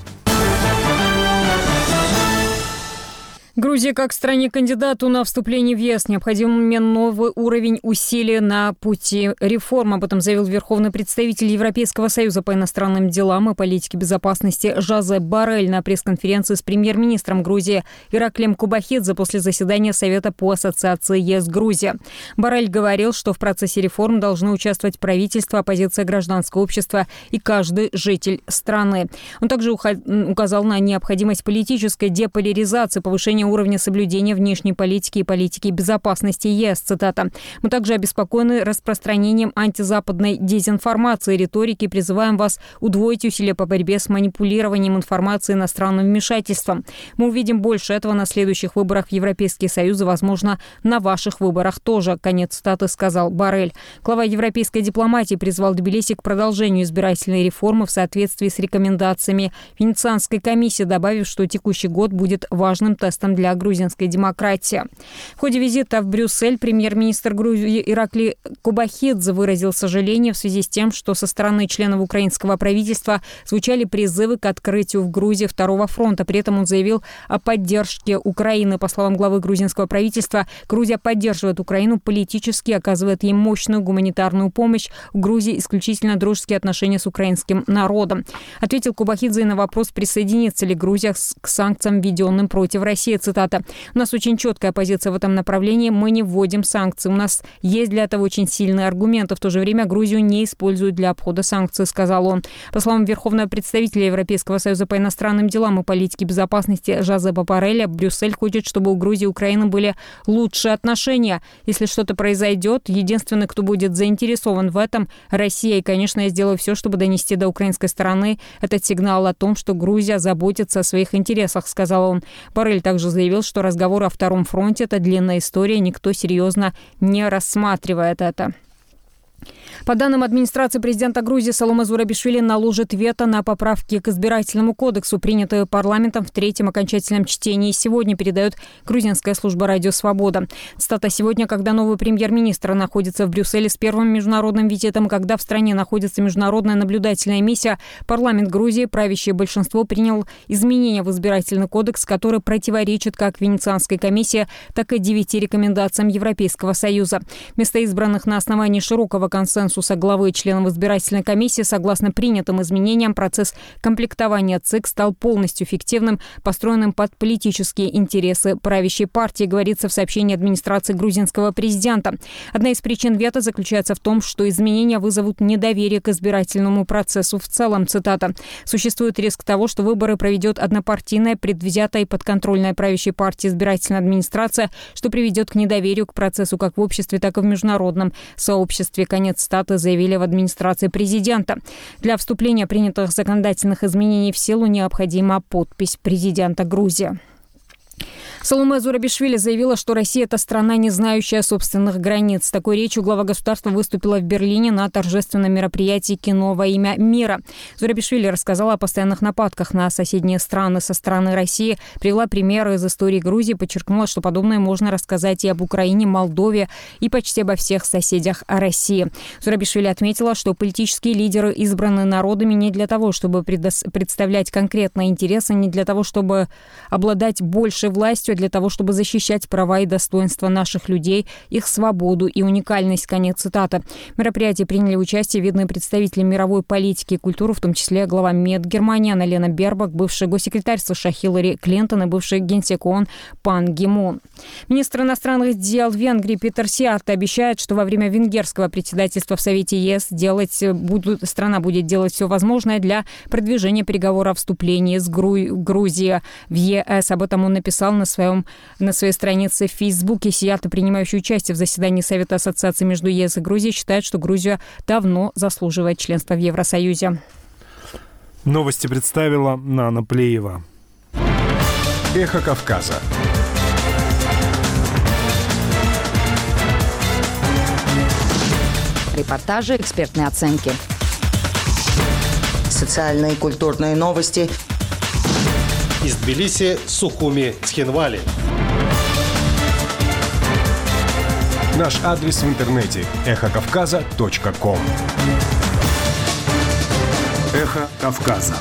Грузия как стране-кандидату на вступление в ЕС необходим новый уровень усилий на пути реформ. Об этом заявил верховный представитель Европейского союза по иностранным делам и политике безопасности Жазе Барель на пресс-конференции с премьер-министром Грузии Ираклем Кубахидзе после заседания Совета по ассоциации ЕС-Грузия. Барель говорил, что в процессе реформ должны участвовать правительство, оппозиция гражданского общества и каждый житель страны. Он также указал на необходимость политической деполяризации, повышения уровня соблюдения внешней политики и политики безопасности ЕС. Цитата. «Мы также обеспокоены распространением антизападной дезинформации и риторики. Призываем вас удвоить усилия по борьбе с манипулированием информации иностранным вмешательством. Мы увидим больше этого на следующих выборах в Европейский Союз и, возможно, на ваших выборах тоже», конец цитаты сказал Барель. Глава европейской дипломатии призвал Тбилиси к продолжению избирательной реформы в соответствии с рекомендациями Венецианской комиссии, добавив, что текущий год будет важным тестом для грузинской демократии. В ходе визита в Брюссель премьер-министр Грузии Иракли Кубахидзе выразил сожаление в связи с тем, что со стороны членов украинского правительства звучали призывы к открытию в Грузии второго фронта. При этом он заявил о поддержке Украины. По словам главы грузинского правительства, Грузия поддерживает Украину политически, оказывает ей мощную гуманитарную помощь. В Грузии исключительно дружеские отношения с украинским народом. Ответил Кубахидзе на вопрос, присоединится ли Грузия к санкциям, введенным против России цитата. «У нас очень четкая позиция в этом направлении. Мы не вводим санкции. У нас есть для этого очень сильные аргументы. В то же время Грузию не используют для обхода санкций», сказал он. По словам Верховного представителя Европейского союза по иностранным делам и политике безопасности Жазепа Пареля, Брюссель хочет, чтобы у Грузии и Украины были лучшие отношения. Если что-то произойдет, единственный, кто будет заинтересован в этом, Россия. И, конечно, я сделаю все, чтобы донести до украинской стороны этот сигнал о том, что Грузия заботится о своих интересах, сказал он. Парель также заявил, что разговор о Втором фронте – это длинная история, никто серьезно не рассматривает это. По данным администрации президента Грузии, Салома Зурабишвили наложит вето на поправки к избирательному кодексу, принятые парламентом в третьем окончательном чтении. Сегодня передает грузинская служба «Радио Свобода». Стата сегодня, когда новый премьер-министр находится в Брюсселе с первым международным визитом, когда в стране находится международная наблюдательная миссия, парламент Грузии, правящее большинство, принял изменения в избирательный кодекс, который противоречит как Венецианской комиссии, так и девяти рекомендациям Европейского Союза. Вместо избранных на основании широкого консенсуса консенсуса главы и членов избирательной комиссии, согласно принятым изменениям, процесс комплектования ЦИК стал полностью эффективным, построенным под политические интересы правящей партии, говорится в сообщении администрации грузинского президента. Одна из причин вето заключается в том, что изменения вызовут недоверие к избирательному процессу в целом. Цитата. «Существует риск того, что выборы проведет однопартийная, предвзятая и подконтрольная правящей партии избирательная администрация, что приведет к недоверию к процессу как в обществе, так и в международном сообществе». Конец стата Штаты заявили в администрации президента. Для вступления принятых законодательных изменений в силу необходима подпись президента Грузии. Салуме Зурабишвили заявила, что Россия – это страна, не знающая собственных границ. Такой речью глава государства выступила в Берлине на торжественном мероприятии «Кино во имя мира». Зурабишвили рассказала о постоянных нападках на соседние страны со стороны России, привела примеры из истории Грузии, подчеркнула, что подобное можно рассказать и об Украине, Молдове и почти обо всех соседях России. Зурабишвили отметила, что политические лидеры избраны народами не для того, чтобы представлять конкретные интересы, не для того, чтобы обладать большей властью, для того, чтобы защищать права и достоинства наших людей, их свободу и уникальность. Конец цитаты. В мероприятии приняли участие видные представители мировой политики и культуры, в том числе глава МЕД Германии Аналена Бербак, бывший госсекретарь США Хиллари Клинтон и бывший генсек ООН Пан Гимон. Министр иностранных дел Венгрии Питер Сиарта обещает, что во время венгерского председательства в Совете ЕС делать, будут, страна будет делать все возможное для продвижения переговоров о вступлении с Гру, Грузией в ЕС. Об этом он написал на, своем, на своей странице в Фейсбуке. Сиарта, принимающий участие в заседании Совета Ассоциации между ЕС и Грузией, считает, что Грузия давно заслуживает членства в Евросоюзе. Новости представила Нана Плеева. Эхо Кавказа. Репортажи, экспертные оценки. Социальные и культурные новости. Из Тбилиси, Сухуми, Цхинвали. Наш адрес в интернете – эхокавказа.ком Эхо Кавказа.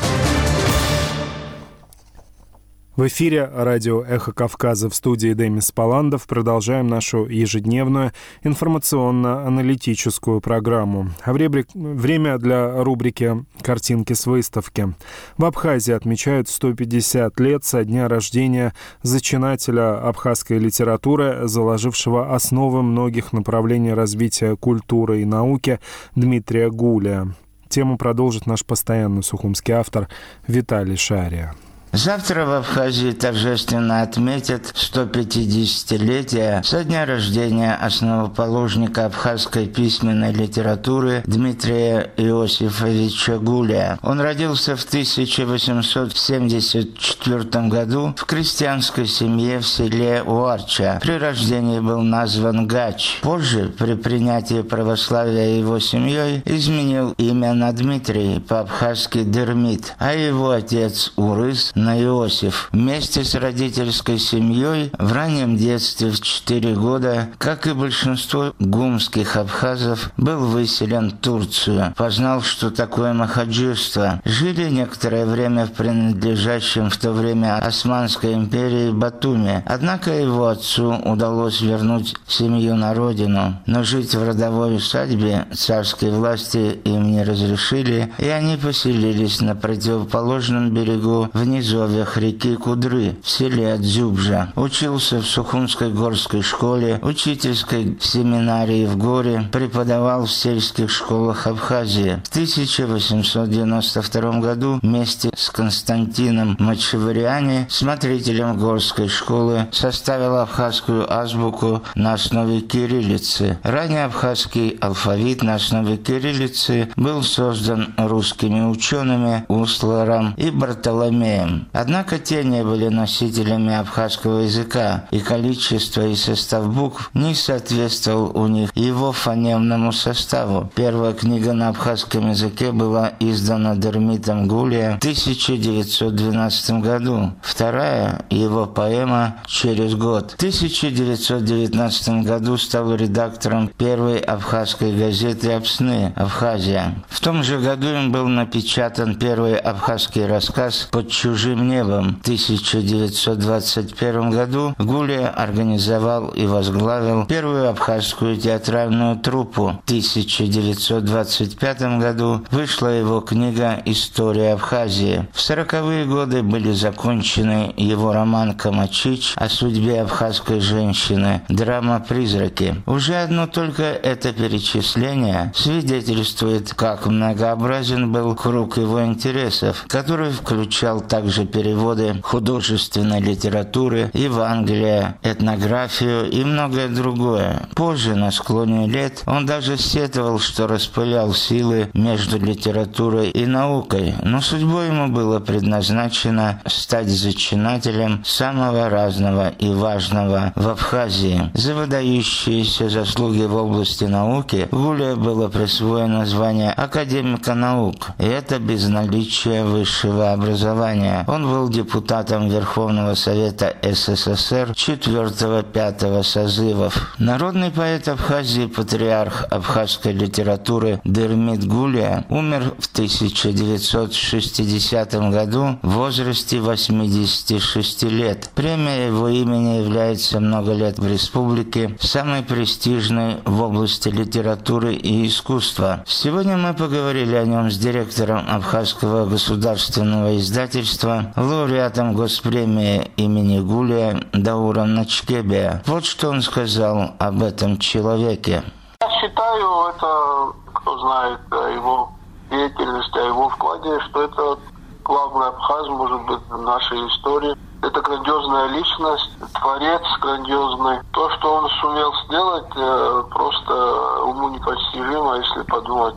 В эфире радио «Эхо Кавказа» в студии Демис Паландов. Продолжаем нашу ежедневную информационно-аналитическую программу. А время для рубрики «Картинки с выставки». В Абхазии отмечают 150 лет со дня рождения зачинателя абхазской литературы, заложившего основы многих направлений развития культуры и науки Дмитрия Гуля. Тему продолжит наш постоянный сухумский автор Виталий Шария. Завтра в Абхазии торжественно отметят 150-летие со дня рождения основоположника абхазской письменной литературы Дмитрия Иосифовича Гуля. Он родился в 1874 году в крестьянской семье в селе Уарча. При рождении был назван Гач. Позже, при принятии православия его семьей, изменил имя на Дмитрий, по-абхазски Дермит, а его отец Урыс на Иосиф. Вместе с родительской семьей в раннем детстве в 4 года, как и большинство гумских абхазов, был выселен в Турцию. Познал, что такое махаджирство. Жили некоторое время в принадлежащем в то время Османской империи Батуми. Однако его отцу удалось вернуть семью на родину. Но жить в родовой усадьбе царской власти им не разрешили, и они поселились на противоположном берегу внизу низовьях реки Кудры в селе Дзюбжа. Учился в Сухумской горской школе, учительской семинарии в горе, преподавал в сельских школах Абхазии. В 1892 году вместе с Константином Мачевариани, смотрителем горской школы, составил абхазскую азбуку на основе кириллицы. Ранее абхазский алфавит на основе кириллицы был создан русскими учеными Усларом и Бартоломеем. Однако те не были носителями абхазского языка, и количество и состав букв не соответствовал у них его фонемному составу. Первая книга на абхазском языке была издана Дермитом Гулия в 1912 году. Вторая – его поэма «Через год». В 1919 году стал редактором первой абхазской газеты «Абсны» Абхазия. В том же году им был напечатан первый абхазский рассказ «Под чужим «Чужим небом» в 1921 году Гулия организовал и возглавил первую абхазскую театральную труппу. В 1925 году вышла его книга «История Абхазии». В сороковые годы были закончены его роман «Камачич» о судьбе абхазской женщины, драма «Призраки». Уже одно только это перечисление свидетельствует, как многообразен был круг его интересов, который включал также также переводы художественной литературы, Евангелия, этнографию и многое другое. Позже, на склоне лет, он даже сетовал, что распылял силы между литературой и наукой, но судьбой ему было предназначено стать зачинателем самого разного и важного в Абхазии. За выдающиеся заслуги в области науки Гулия было присвоено звание академика наук, и это без наличия высшего образования. Он был депутатом Верховного Совета СССР 4-5 созывов. Народный поэт Абхазии, патриарх абхазской литературы Дермит Гулия умер в 1960 году в возрасте 86 лет. Премия его имени является много лет в республике самой престижной в области литературы и искусства. Сегодня мы поговорили о нем с директором Абхазского государственного издательства, лауреатом госпремии имени Гулия Дауром Начкебия. Вот что он сказал об этом человеке. Я считаю, это, кто знает о его деятельности, о его вкладе, что это главный абхаз, может быть, в нашей истории. Это грандиозная личность, творец грандиозный. То, что он сумел сделать, э, просто уму непостижимо, если подумать.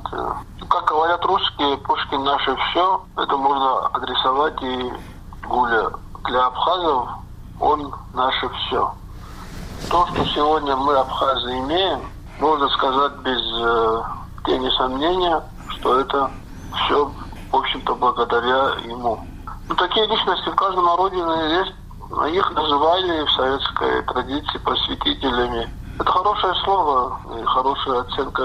Как говорят русские, Пушкин наше все, это можно адресовать и Гуля. Для абхазов он наше все. То, что сегодня мы, абхазы, имеем, можно сказать без э, тени сомнения, что это все, в общем-то, благодаря ему. Ну, такие личности в каждом народе есть. Их называли в советской традиции просветителями. Это хорошее слово хорошая оценка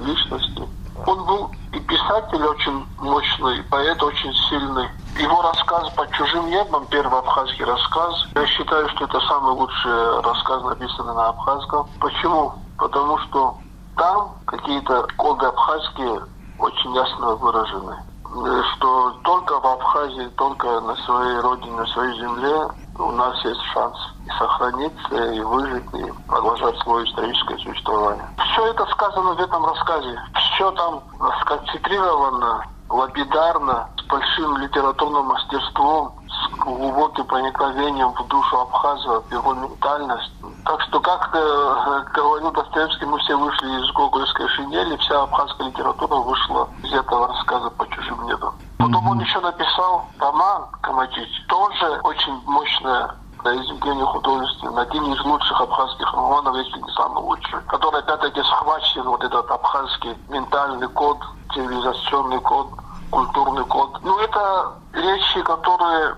личности. Он был и писатель очень мощный, и поэт очень сильный. Его рассказ «Под чужим небом», первый абхазский рассказ, я считаю, что это самый лучший рассказ, написанный на абхазском. Почему? Потому что там какие-то коды абхазские очень ясно выражены. Что только в Абхазии, только на своей родине, на своей земле у нас есть шанс и сохраниться, и выжить, и продолжать свое историческое существование. Все это сказано в этом рассказе. Все там сконцентрировано, лапидарно, с большим литературным мастерством, с глубоким проникновением в душу Абхаза, в его ментальность. Так что, как э, говорил Достоевский, мы все вышли из гогольской шинели, вся абхазская литература вышла из этого рассказа по чужим небам. Потом он еще написал роман «Камачич», тоже очень мощная произведение художественное, один из лучших абхазских романов, если не самый лучший, который опять-таки схвачен вот этот абхазский ментальный код, цивилизационный код, культурный код. Ну, это вещи, которые,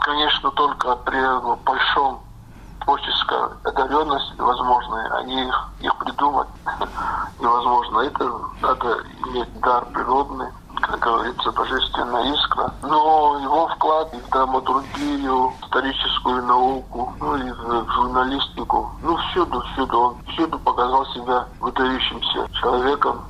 конечно, только при ну, большом творческой одаренности возможны, они их, их придумать невозможно. Это надо иметь дар природный, как говорится, божественная искра. Но его вклад в драматургию, историческую науку, ну и в журналистику, ну всюду, всюду он всюду показал себя выдающимся человеком.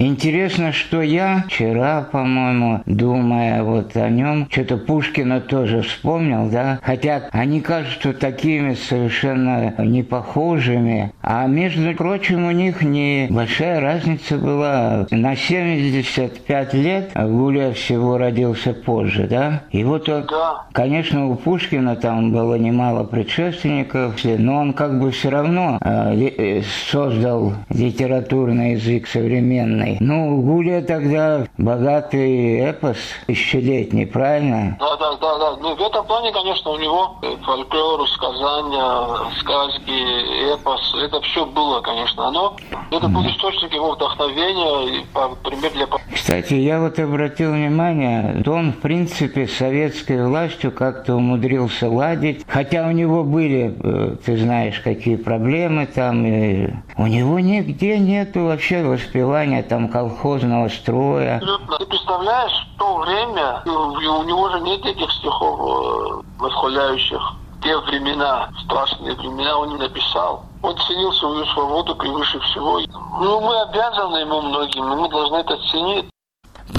Интересно, что я вчера, по-моему, думая вот о нем, что-то Пушкина тоже вспомнил, да, хотя они кажутся такими совершенно не похожими, а между прочим у них небольшая разница была. На 75 лет Гуля всего родился позже, да, и вот он, да. конечно, у Пушкина там было немало предшественников, но он как бы все равно э, создал литературный язык современный. Ну, Гуля тогда богатый эпос тысячелетний, правильно? Да, да, да, да. Ну, в этом плане, конечно, у него фольклор, сказания, сказки, эпос, это все было, конечно. Оно, это был источник его вдохновения, и пример для... Кстати, я вот обратил внимание, он, в принципе, советской властью как-то умудрился ладить, хотя у него были, э, ты знаешь, какие проблемы там, и у него нигде нету вообще воспевания там колхозного строя. Ты представляешь, в то время, у него же нет этих стихов э, восхваляющих те времена, страшные времена, он не написал. Он ценил свою свободу превыше всего. Ну, мы обязаны ему многим, мы должны это ценить.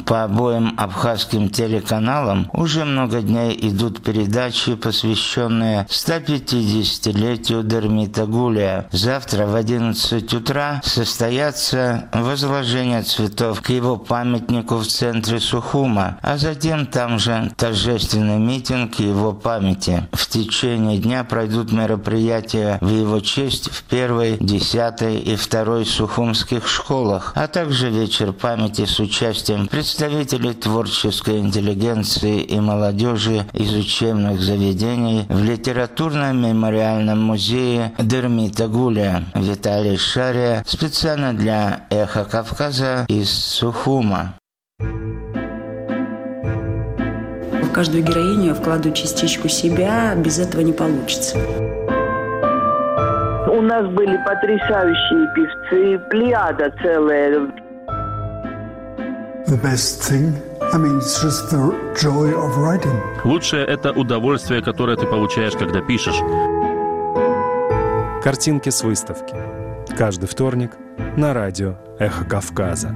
По обоим абхазским телеканалам уже много дней идут передачи, посвященные 150-летию Дермита Гулия. Завтра в 11 утра состоятся возложение цветов к его памятнику в центре Сухума, а затем там же торжественный митинг его памяти. В течение дня пройдут мероприятия в его честь в первой, десятой и второй сухумских школах, а также вечер памяти с участием представителей творческой интеллигенции и молодежи из учебных заведений в литературно-мемориальном музее Дермита Гуля. Виталий Шария специально для «Эхо Кавказа» из Сухума. В каждую героиню я вкладываю частичку себя, без этого не получится. У нас были потрясающие певцы, плеяда целая. Лучшее – это удовольствие, которое ты получаешь, когда пишешь. Картинки с выставки. Каждый вторник на радио «Эхо Кавказа».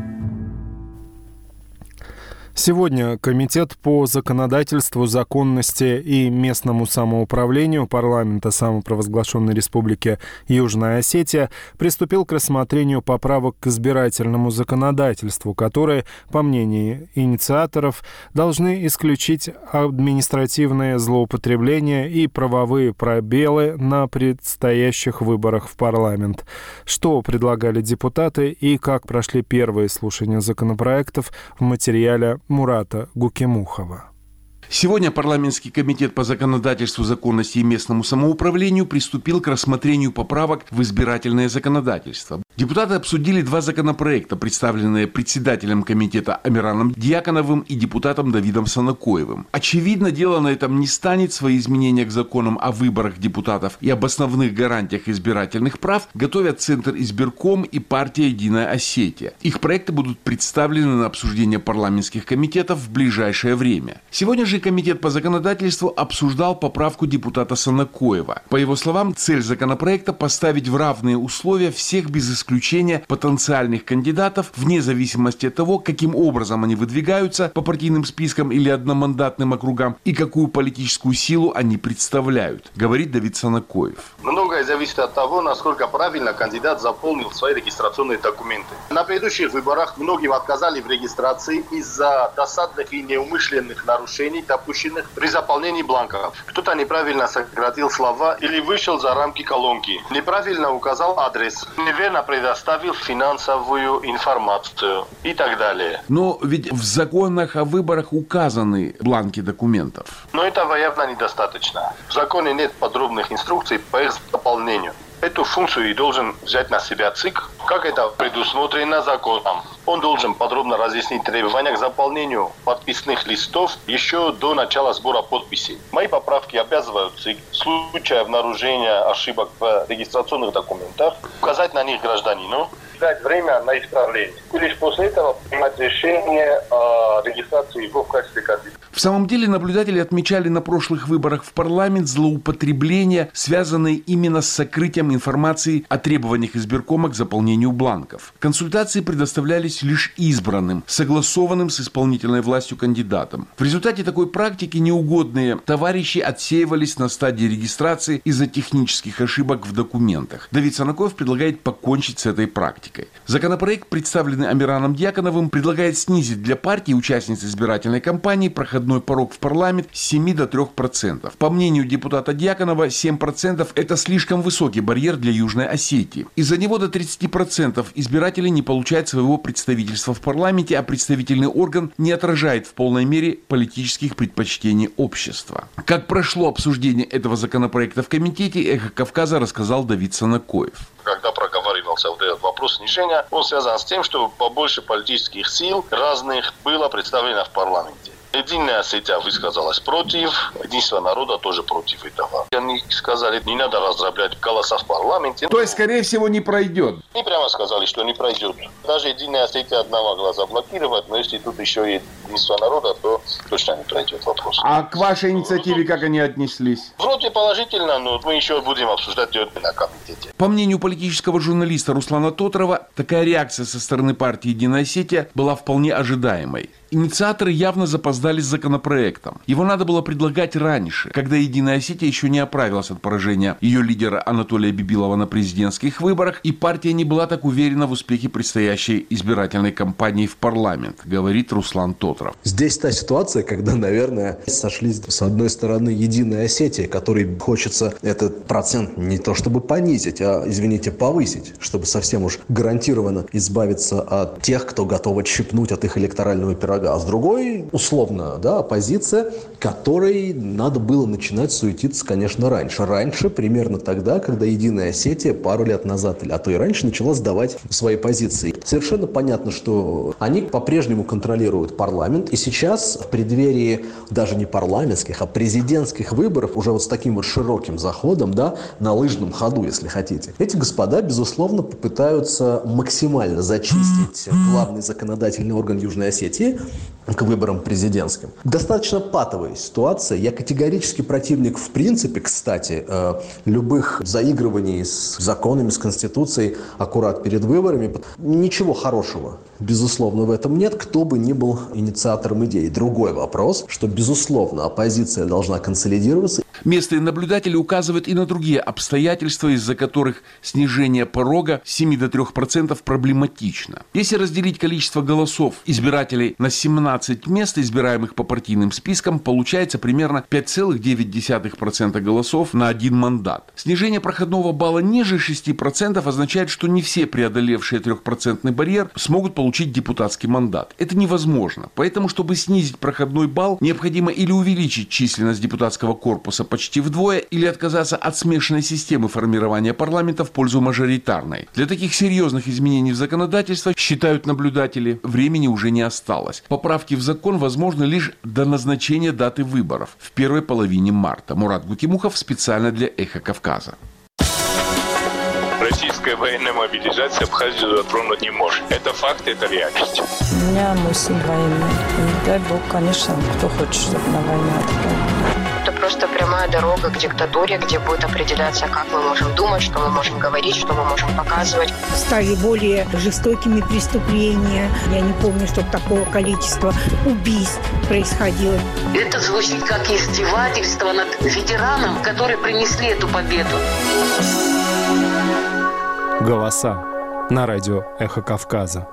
Сегодня Комитет по законодательству, законности и местному самоуправлению парламента самопровозглашенной Республики Южная Осетия приступил к рассмотрению поправок к избирательному законодательству, которые, по мнению инициаторов, должны исключить административные злоупотребления и правовые пробелы на предстоящих выборах в парламент. Что предлагали депутаты и как прошли первые слушания законопроектов в материале Мурата Гукемухова. Сегодня парламентский комитет по законодательству, законности и местному самоуправлению приступил к рассмотрению поправок в избирательное законодательство. Депутаты обсудили два законопроекта, представленные председателем комитета Амираном Дьяконовым и депутатом Давидом Санакоевым. Очевидно, дело на этом не станет. Свои изменения к законам о выборах депутатов и об основных гарантиях избирательных прав готовят Центр избирком и партия «Единая Осетия». Их проекты будут представлены на обсуждение парламентских комитетов в ближайшее время. Сегодня же комитет по законодательству обсуждал поправку депутата Санакоева. По его словам, цель законопроекта – поставить в равные условия всех без исключения потенциальных кандидатов вне зависимости от того, каким образом они выдвигаются по партийным спискам или одномандатным округам и какую политическую силу они представляют, говорит Давид Санакоев. Многое зависит от того, насколько правильно кандидат заполнил свои регистрационные документы. На предыдущих выборах многим отказали в регистрации из-за досадных и неумышленных нарушений, допущенных при заполнении бланков. Кто-то неправильно сократил слова или вышел за рамки колонки, неправильно указал адрес, неверно предоставил финансовую информацию и так далее. Но ведь в законах о выборах указаны бланки документов. Но этого явно недостаточно. В законе нет подробных инструкций по их заполнению. Эту функцию и должен взять на себя ЦИК, как это предусмотрено законом. Он должен подробно разъяснить требования к заполнению подписных листов еще до начала сбора подписей. Мои поправки обязывают ЦИК в случае обнаружения ошибок в регистрационных документах указать на них гражданину, дать время на исправление. И лишь после этого принимать решение о регистрации его в качестве кандидата. В самом деле наблюдатели отмечали на прошлых выборах в парламент злоупотребления, связанные именно с сокрытием информации о требованиях избиркома к заполнению бланков. Консультации предоставлялись лишь избранным, согласованным с исполнительной властью кандидатом. В результате такой практики неугодные товарищи отсеивались на стадии регистрации из-за технических ошибок в документах. Давид Санаков предлагает покончить с этой практикой. Законопроект, представленный Амираном Дьяконовым, предлагает снизить для партии участниц избирательной кампании проходной порог в парламент с 7 до 3%. По мнению депутата Дьяконова, 7% это слишком высокий барьер для Южной Осетии. Из-за него до 30% избирателей не получают своего представительства в парламенте, а представительный орган не отражает в полной мере политических предпочтений общества. Как прошло обсуждение этого законопроекта в комитете, «Эхо Кавказа» рассказал Давид Санакоев когда проговаривался вот этот вопрос снижения, он связан с тем, что побольше политических сил разных было представлено в парламенте. Единая Осетия высказалась против, единство народа тоже против этого. Они сказали, не надо разраблять голоса в парламенте. То есть, скорее всего, не пройдет? Не прямо сказали, что не пройдет. Даже Единая Осетия одна могла заблокировать, но если тут еще и единство народа, то точно не пройдет вопрос. А к вашей инициативе как они отнеслись? Вроде положительно, но мы еще будем обсуждать ее на комитете. По мнению политического журналиста Руслана Тотрова, такая реакция со стороны партии «Единая Осетия» была вполне ожидаемой. Инициаторы явно запоздали с законопроектом. Его надо было предлагать раньше, когда Единая Осетия еще не оправилась от поражения ее лидера Анатолия Бибилова на президентских выборах, и партия не была так уверена в успехе предстоящей избирательной кампании в парламент, говорит Руслан Тотров. Здесь та ситуация, когда, наверное, сошлись с одной стороны Единая Осетия, которой хочется этот процент не то чтобы понизить, а, извините, повысить, чтобы совсем уж гарантированно избавиться от тех, кто готов отщипнуть от их электорального пирога. А с другой, условно, да, оппозиция, которой надо было начинать суетиться, конечно, раньше. Раньше, примерно тогда, когда Единая Осетия пару лет назад, а то и раньше, начала сдавать свои позиции. Совершенно понятно, что они по-прежнему контролируют парламент, и сейчас в преддверии даже не парламентских, а президентских выборов, уже вот с таким вот широким заходом, да, на лыжном ходу, если хотите, эти господа, безусловно, попытаются максимально зачистить главный законодательный орган Южной Осетии к выборам президентским. Достаточно патовая ситуация. Я категорически противник, в принципе, кстати, э, любых заигрываний с законами, с Конституцией аккурат перед выборами. Ничего хорошего, безусловно, в этом нет, кто бы ни был инициатором идеи. Другой вопрос, что, безусловно, оппозиция должна консолидироваться. Местные наблюдатели указывают и на другие обстоятельства, из-за которых снижение порога с 7 до 3% проблематично. Если разделить количество голосов избирателей на 17 мест, избираемых по партийным спискам, получается примерно 5,9% голосов на один мандат. Снижение проходного балла ниже 6% означает, что не все преодолевшие 3% барьер смогут получить депутатский мандат. Это невозможно. Поэтому, чтобы снизить проходной балл, необходимо или увеличить численность депутатского корпуса почти вдвое, или отказаться от смешанной системы формирования парламента в пользу мажоритарной. Для таких серьезных изменений в законодательство, считают наблюдатели, времени уже не осталось. Поправки в закон возможны лишь до назначения даты выборов в первой половине марта. Мурат Гутимухов специально для «Эхо Кавказа». Российская военная мобилизация Абхазию затронуть не может. Это факт, это реальность. У меня мой сын военный. И дай бог, конечно, кто хочет, чтобы на войну отправили. Это просто прямая дорога к диктатуре, где будет определяться, как мы можем думать, что мы можем говорить, что мы можем показывать. Стали более жестокими преступления. Я не помню, чтобы такого количества убийств происходило. Это звучит как издевательство над ветераном, которые принесли эту победу. Голоса на радио «Эхо Кавказа».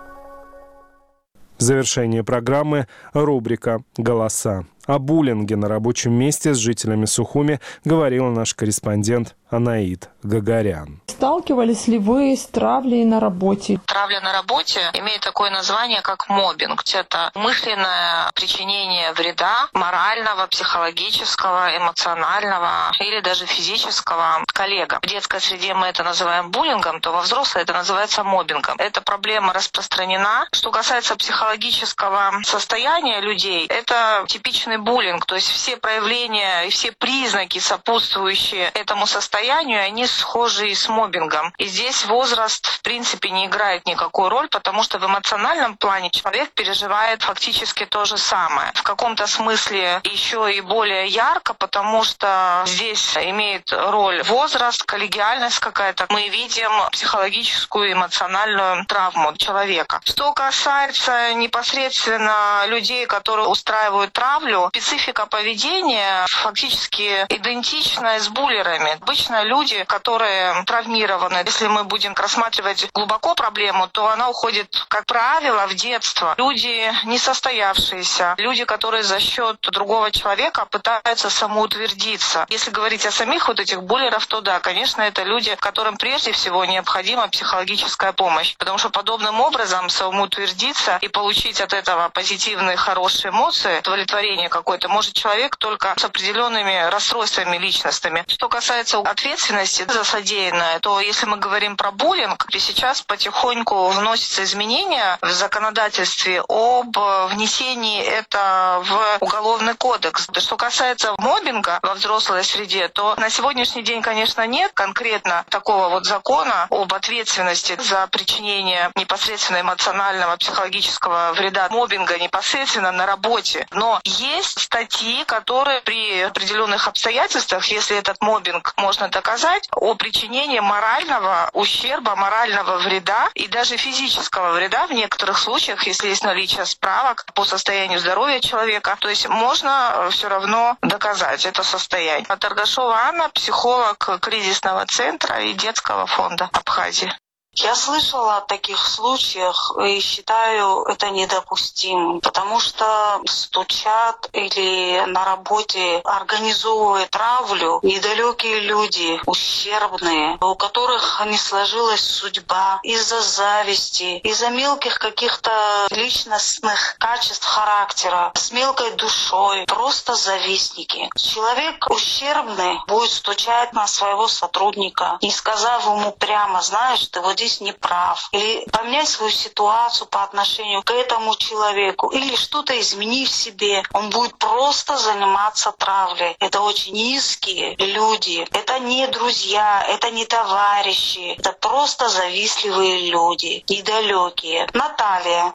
В завершение программы рубрика «Голоса». О буллинге на рабочем месте с жителями Сухуми говорил наш корреспондент Анаид Гагарян. Сталкивались ли вы с травлей на работе? Травля на работе имеет такое название, как мобинг. Это умышленное причинение вреда морального, психологического, эмоционального или даже физического коллегам. В детской среде мы это называем буллингом, то во взрослой это называется мобингом. Эта проблема распространена. Что касается психологического состояния людей, это типичный буллинг, то есть все проявления и все признаки, сопутствующие этому состоянию, они схожи и с мобингом. И здесь возраст, в принципе, не играет никакой роль, потому что в эмоциональном плане человек переживает фактически то же самое. В каком-то смысле еще и более ярко, потому что здесь имеет роль возраст, коллегиальность какая-то. Мы видим психологическую, эмоциональную травму человека. Что касается непосредственно людей, которые устраивают травлю, специфика поведения фактически идентична с буллерами. Обычно люди, которые травмированы, если мы будем рассматривать глубоко проблему, то она уходит, как правило, в детство. Люди несостоявшиеся, люди, которые за счет другого человека пытаются самоутвердиться. Если говорить о самих вот этих буллеров, то да, конечно, это люди, которым прежде всего необходима психологическая помощь. Потому что подобным образом самоутвердиться и получить от этого позитивные, хорошие эмоции, удовлетворение какое-то, может человек только с определенными расстройствами личностными. Что касается ответственности за содеянное, то если мы говорим про буллинг, то сейчас потихоньку вносятся изменения в законодательстве об внесении это в уголовный кодекс. Что касается мобинга во взрослой среде, то на сегодняшний день, конечно, нет конкретно такого вот закона об ответственности за причинение непосредственно эмоционального, психологического вреда, мобинга непосредственно на работе. Но есть статьи, которые при определенных обстоятельствах, если этот мобинг можно доказать, о причинении морального ущерба, морального вреда и даже физического вреда в некоторых случаях, если есть наличие справок по состоянию здоровья человека. То есть можно э, все равно доказать это состояние. Таргашова Анна, психолог кризисного центра и детского фонда Абхазии. Я слышала о таких случаях и считаю это недопустимым, потому что стучат или на работе организовывают травлю недалекие люди, ущербные, у которых не сложилась судьба из-за зависти, из-за мелких каких-то личностных качеств характера, с мелкой душой, просто завистники. Человек ущербный будет стучать на своего сотрудника, не сказав ему прямо, знаешь, ты вот здесь не прав, или поменять свою ситуацию по отношению к этому человеку, или что-то изменить в себе, он будет просто заниматься травлей. Это очень низкие люди, это не друзья, это не товарищи, это просто завистливые люди, недалекие. Наталья,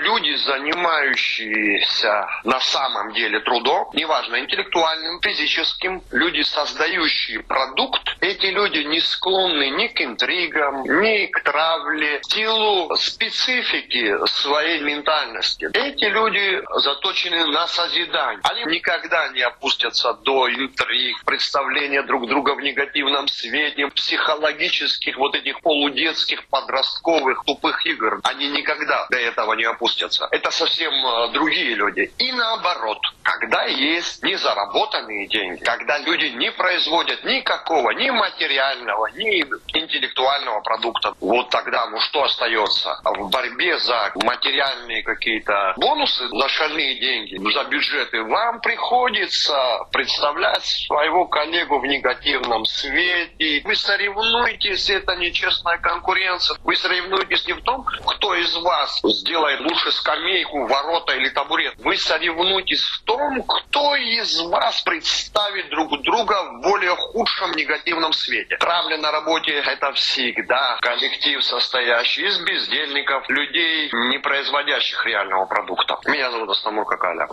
Люди, занимающиеся на самом деле трудом, неважно, интеллектуальным, физическим, люди, создающие продукт, эти люди не склонны ни к интригам, ни к травле, в силу специфики своей ментальности. Эти люди заточены на созидание. Они никогда не опустятся до интриг, представления друг друга в негативном свете, психологических вот этих полудетских, подростковых, тупых игр. Они никогда до этого не опустятся опустятся. Это совсем э, другие люди. И наоборот, когда есть незаработанные деньги, когда люди не производят никакого, ни материального, ни интеллектуального продукта, вот тогда, ну что остается? В борьбе за материальные какие-то бонусы, за шальные деньги, за бюджеты, вам приходится представлять своего коллегу в негативном свете. Вы соревнуетесь, это нечестная конкуренция. Вы соревнуетесь не в том, кто из вас сделает лучше скамейку, ворота или табурет. Вы соревнуетесь в том, кто из вас представит друг друга в более худшем негативном свете. Травля на работе – это всегда коллектив, состоящий из бездельников, людей, не производящих реального продукта. Меня зовут Астамур Какаля.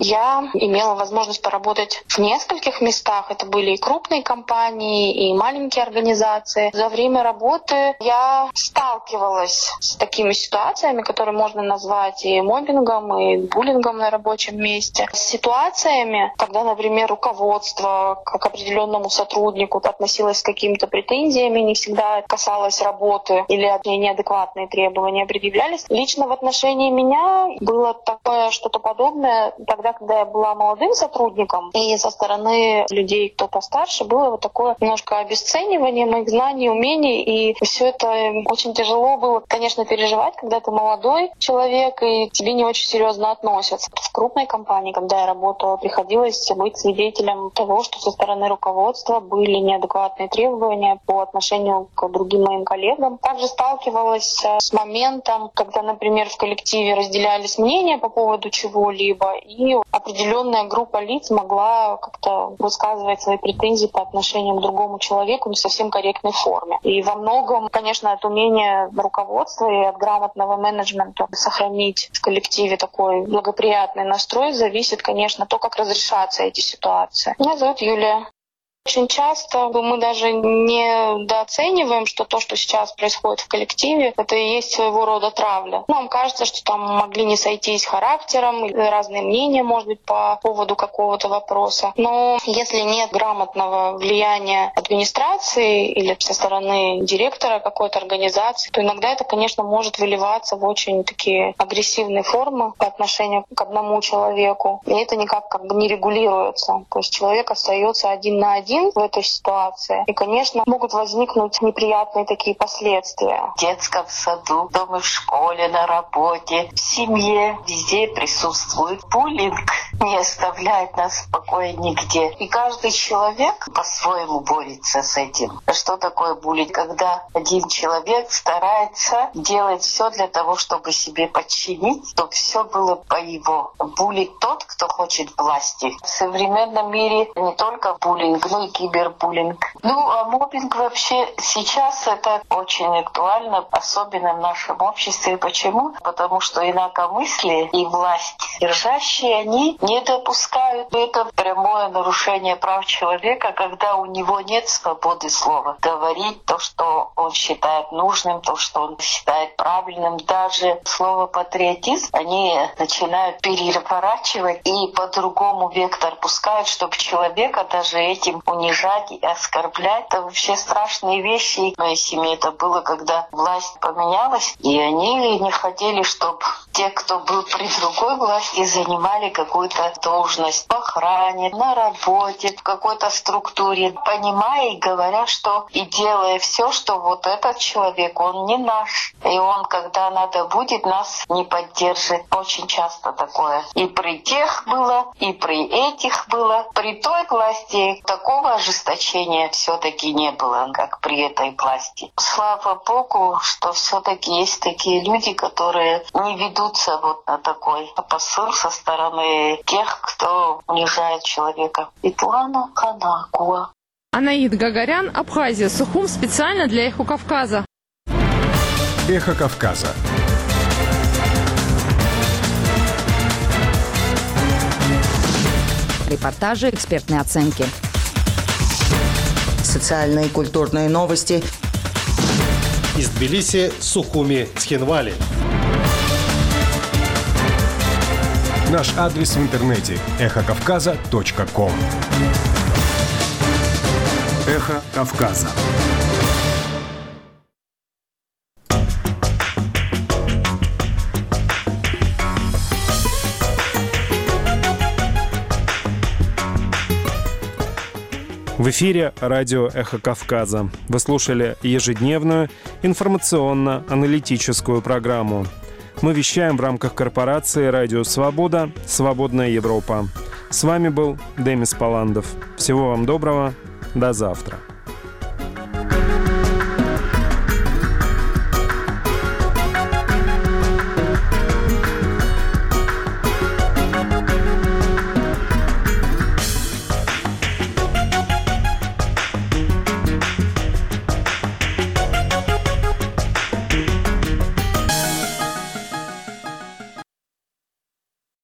Я имела возможность поработать в нескольких местах. Это были и крупные компании, и маленькие организации. За время работы я сталкивалась с такими ситуациями, которые можно назвать и мобингом, и буллингом на рабочем месте. С ситуациями, когда, например, руководство к определенному сотруднику относилось с какими-то претензиями, не всегда касалось работы или неадекватные требования предъявлялись. Лично в отношении меня было такое что-то подобное тогда, когда я была молодым сотрудником, и со стороны людей, кто постарше, было вот такое немножко обесценивание моих знаний, умений, и все это очень тяжело было, конечно, переживать, когда ты молодой человек, и тебе не очень серьезно относятся. В крупной компании, когда я работала, приходилось быть свидетелем того, что со стороны руководства были неадекватные требования по отношению к другим моим коллегам. Также сталкивалась с моментом, когда, например, в коллективе разделялись мнения по поводу чего-либо, и определенная группа лиц могла как-то высказывать свои претензии по отношению к другому человеку не совсем корректной форме. И во многом, конечно, от умения руководства и от грамотного менеджмента сохранить в коллективе такой благоприятный настрой зависит, конечно, то, как разрешаться эти ситуации. Меня зовут Юлия. Очень часто мы даже не недооцениваем, что то, что сейчас происходит в коллективе, это и есть своего рода травля. Нам кажется, что там могли не сойтись характером, разные мнения, может быть, по поводу какого-то вопроса. Но если нет грамотного влияния администрации или со стороны директора какой-то организации, то иногда это, конечно, может выливаться в очень такие агрессивные формы по отношению к одному человеку. И это никак как бы не регулируется. То есть человек остается один на один один в этой ситуации. И, конечно, могут возникнуть неприятные такие последствия. В детском саду, дома, в школе, на работе, в семье, везде присутствует буллинг. Не оставляет нас в покое нигде. И каждый человек по-своему борется с этим. Что такое буллинг? Когда один человек старается делать все для того, чтобы себе подчинить, чтобы все было по его. Буллинг тот, кто хочет власти. В современном мире не только буллинг, но и кибербуллинг. Ну, а мобинг вообще сейчас это очень актуально, особенно в нашем обществе. Почему? Потому что инакомыслие и власть держащие, они не допускают. Это прямое нарушение прав человека, когда у него нет свободы слова. Говорить то, что он считает нужным, то, что он считает правильным. Даже слово патриотизм они начинают переворачивать и по-другому вектор пускают, чтобы человека даже этим унижать и оскорблять. Это вообще страшные вещи. В моей семье это было, когда власть поменялась, и они не хотели, чтобы те, кто был при другой власти, занимали какую-то должность в охране, на работе, в какой-то структуре, понимая и говоря, что и делая все, что вот этот человек, он не наш. И он, когда надо будет, нас не поддержит. Очень часто такое. И при тех было, и при этих было. При той власти такого ожесточения все-таки не было, как при этой власти. Слава Богу, что все-таки есть такие люди, которые не ведутся вот на такой посыл со стороны тех, кто унижает человека. Итлана Канакуа. Анаид Гагарян, Абхазия, Сухум специально для Эхо Кавказа. Эхо Кавказа. Репортажи, экспертные оценки. Социальные и культурные новости. Из Тбилиси, Сухуми, Цхинвали. Наш адрес в интернете – эхокавказа.ком Эхо Кавказа. В эфире радио «Эхо Кавказа». Вы слушали ежедневную информационно-аналитическую программу. Мы вещаем в рамках корпорации «Радио Свобода. Свободная Европа». С вами был Демис Паландов. Всего вам доброго. До завтра.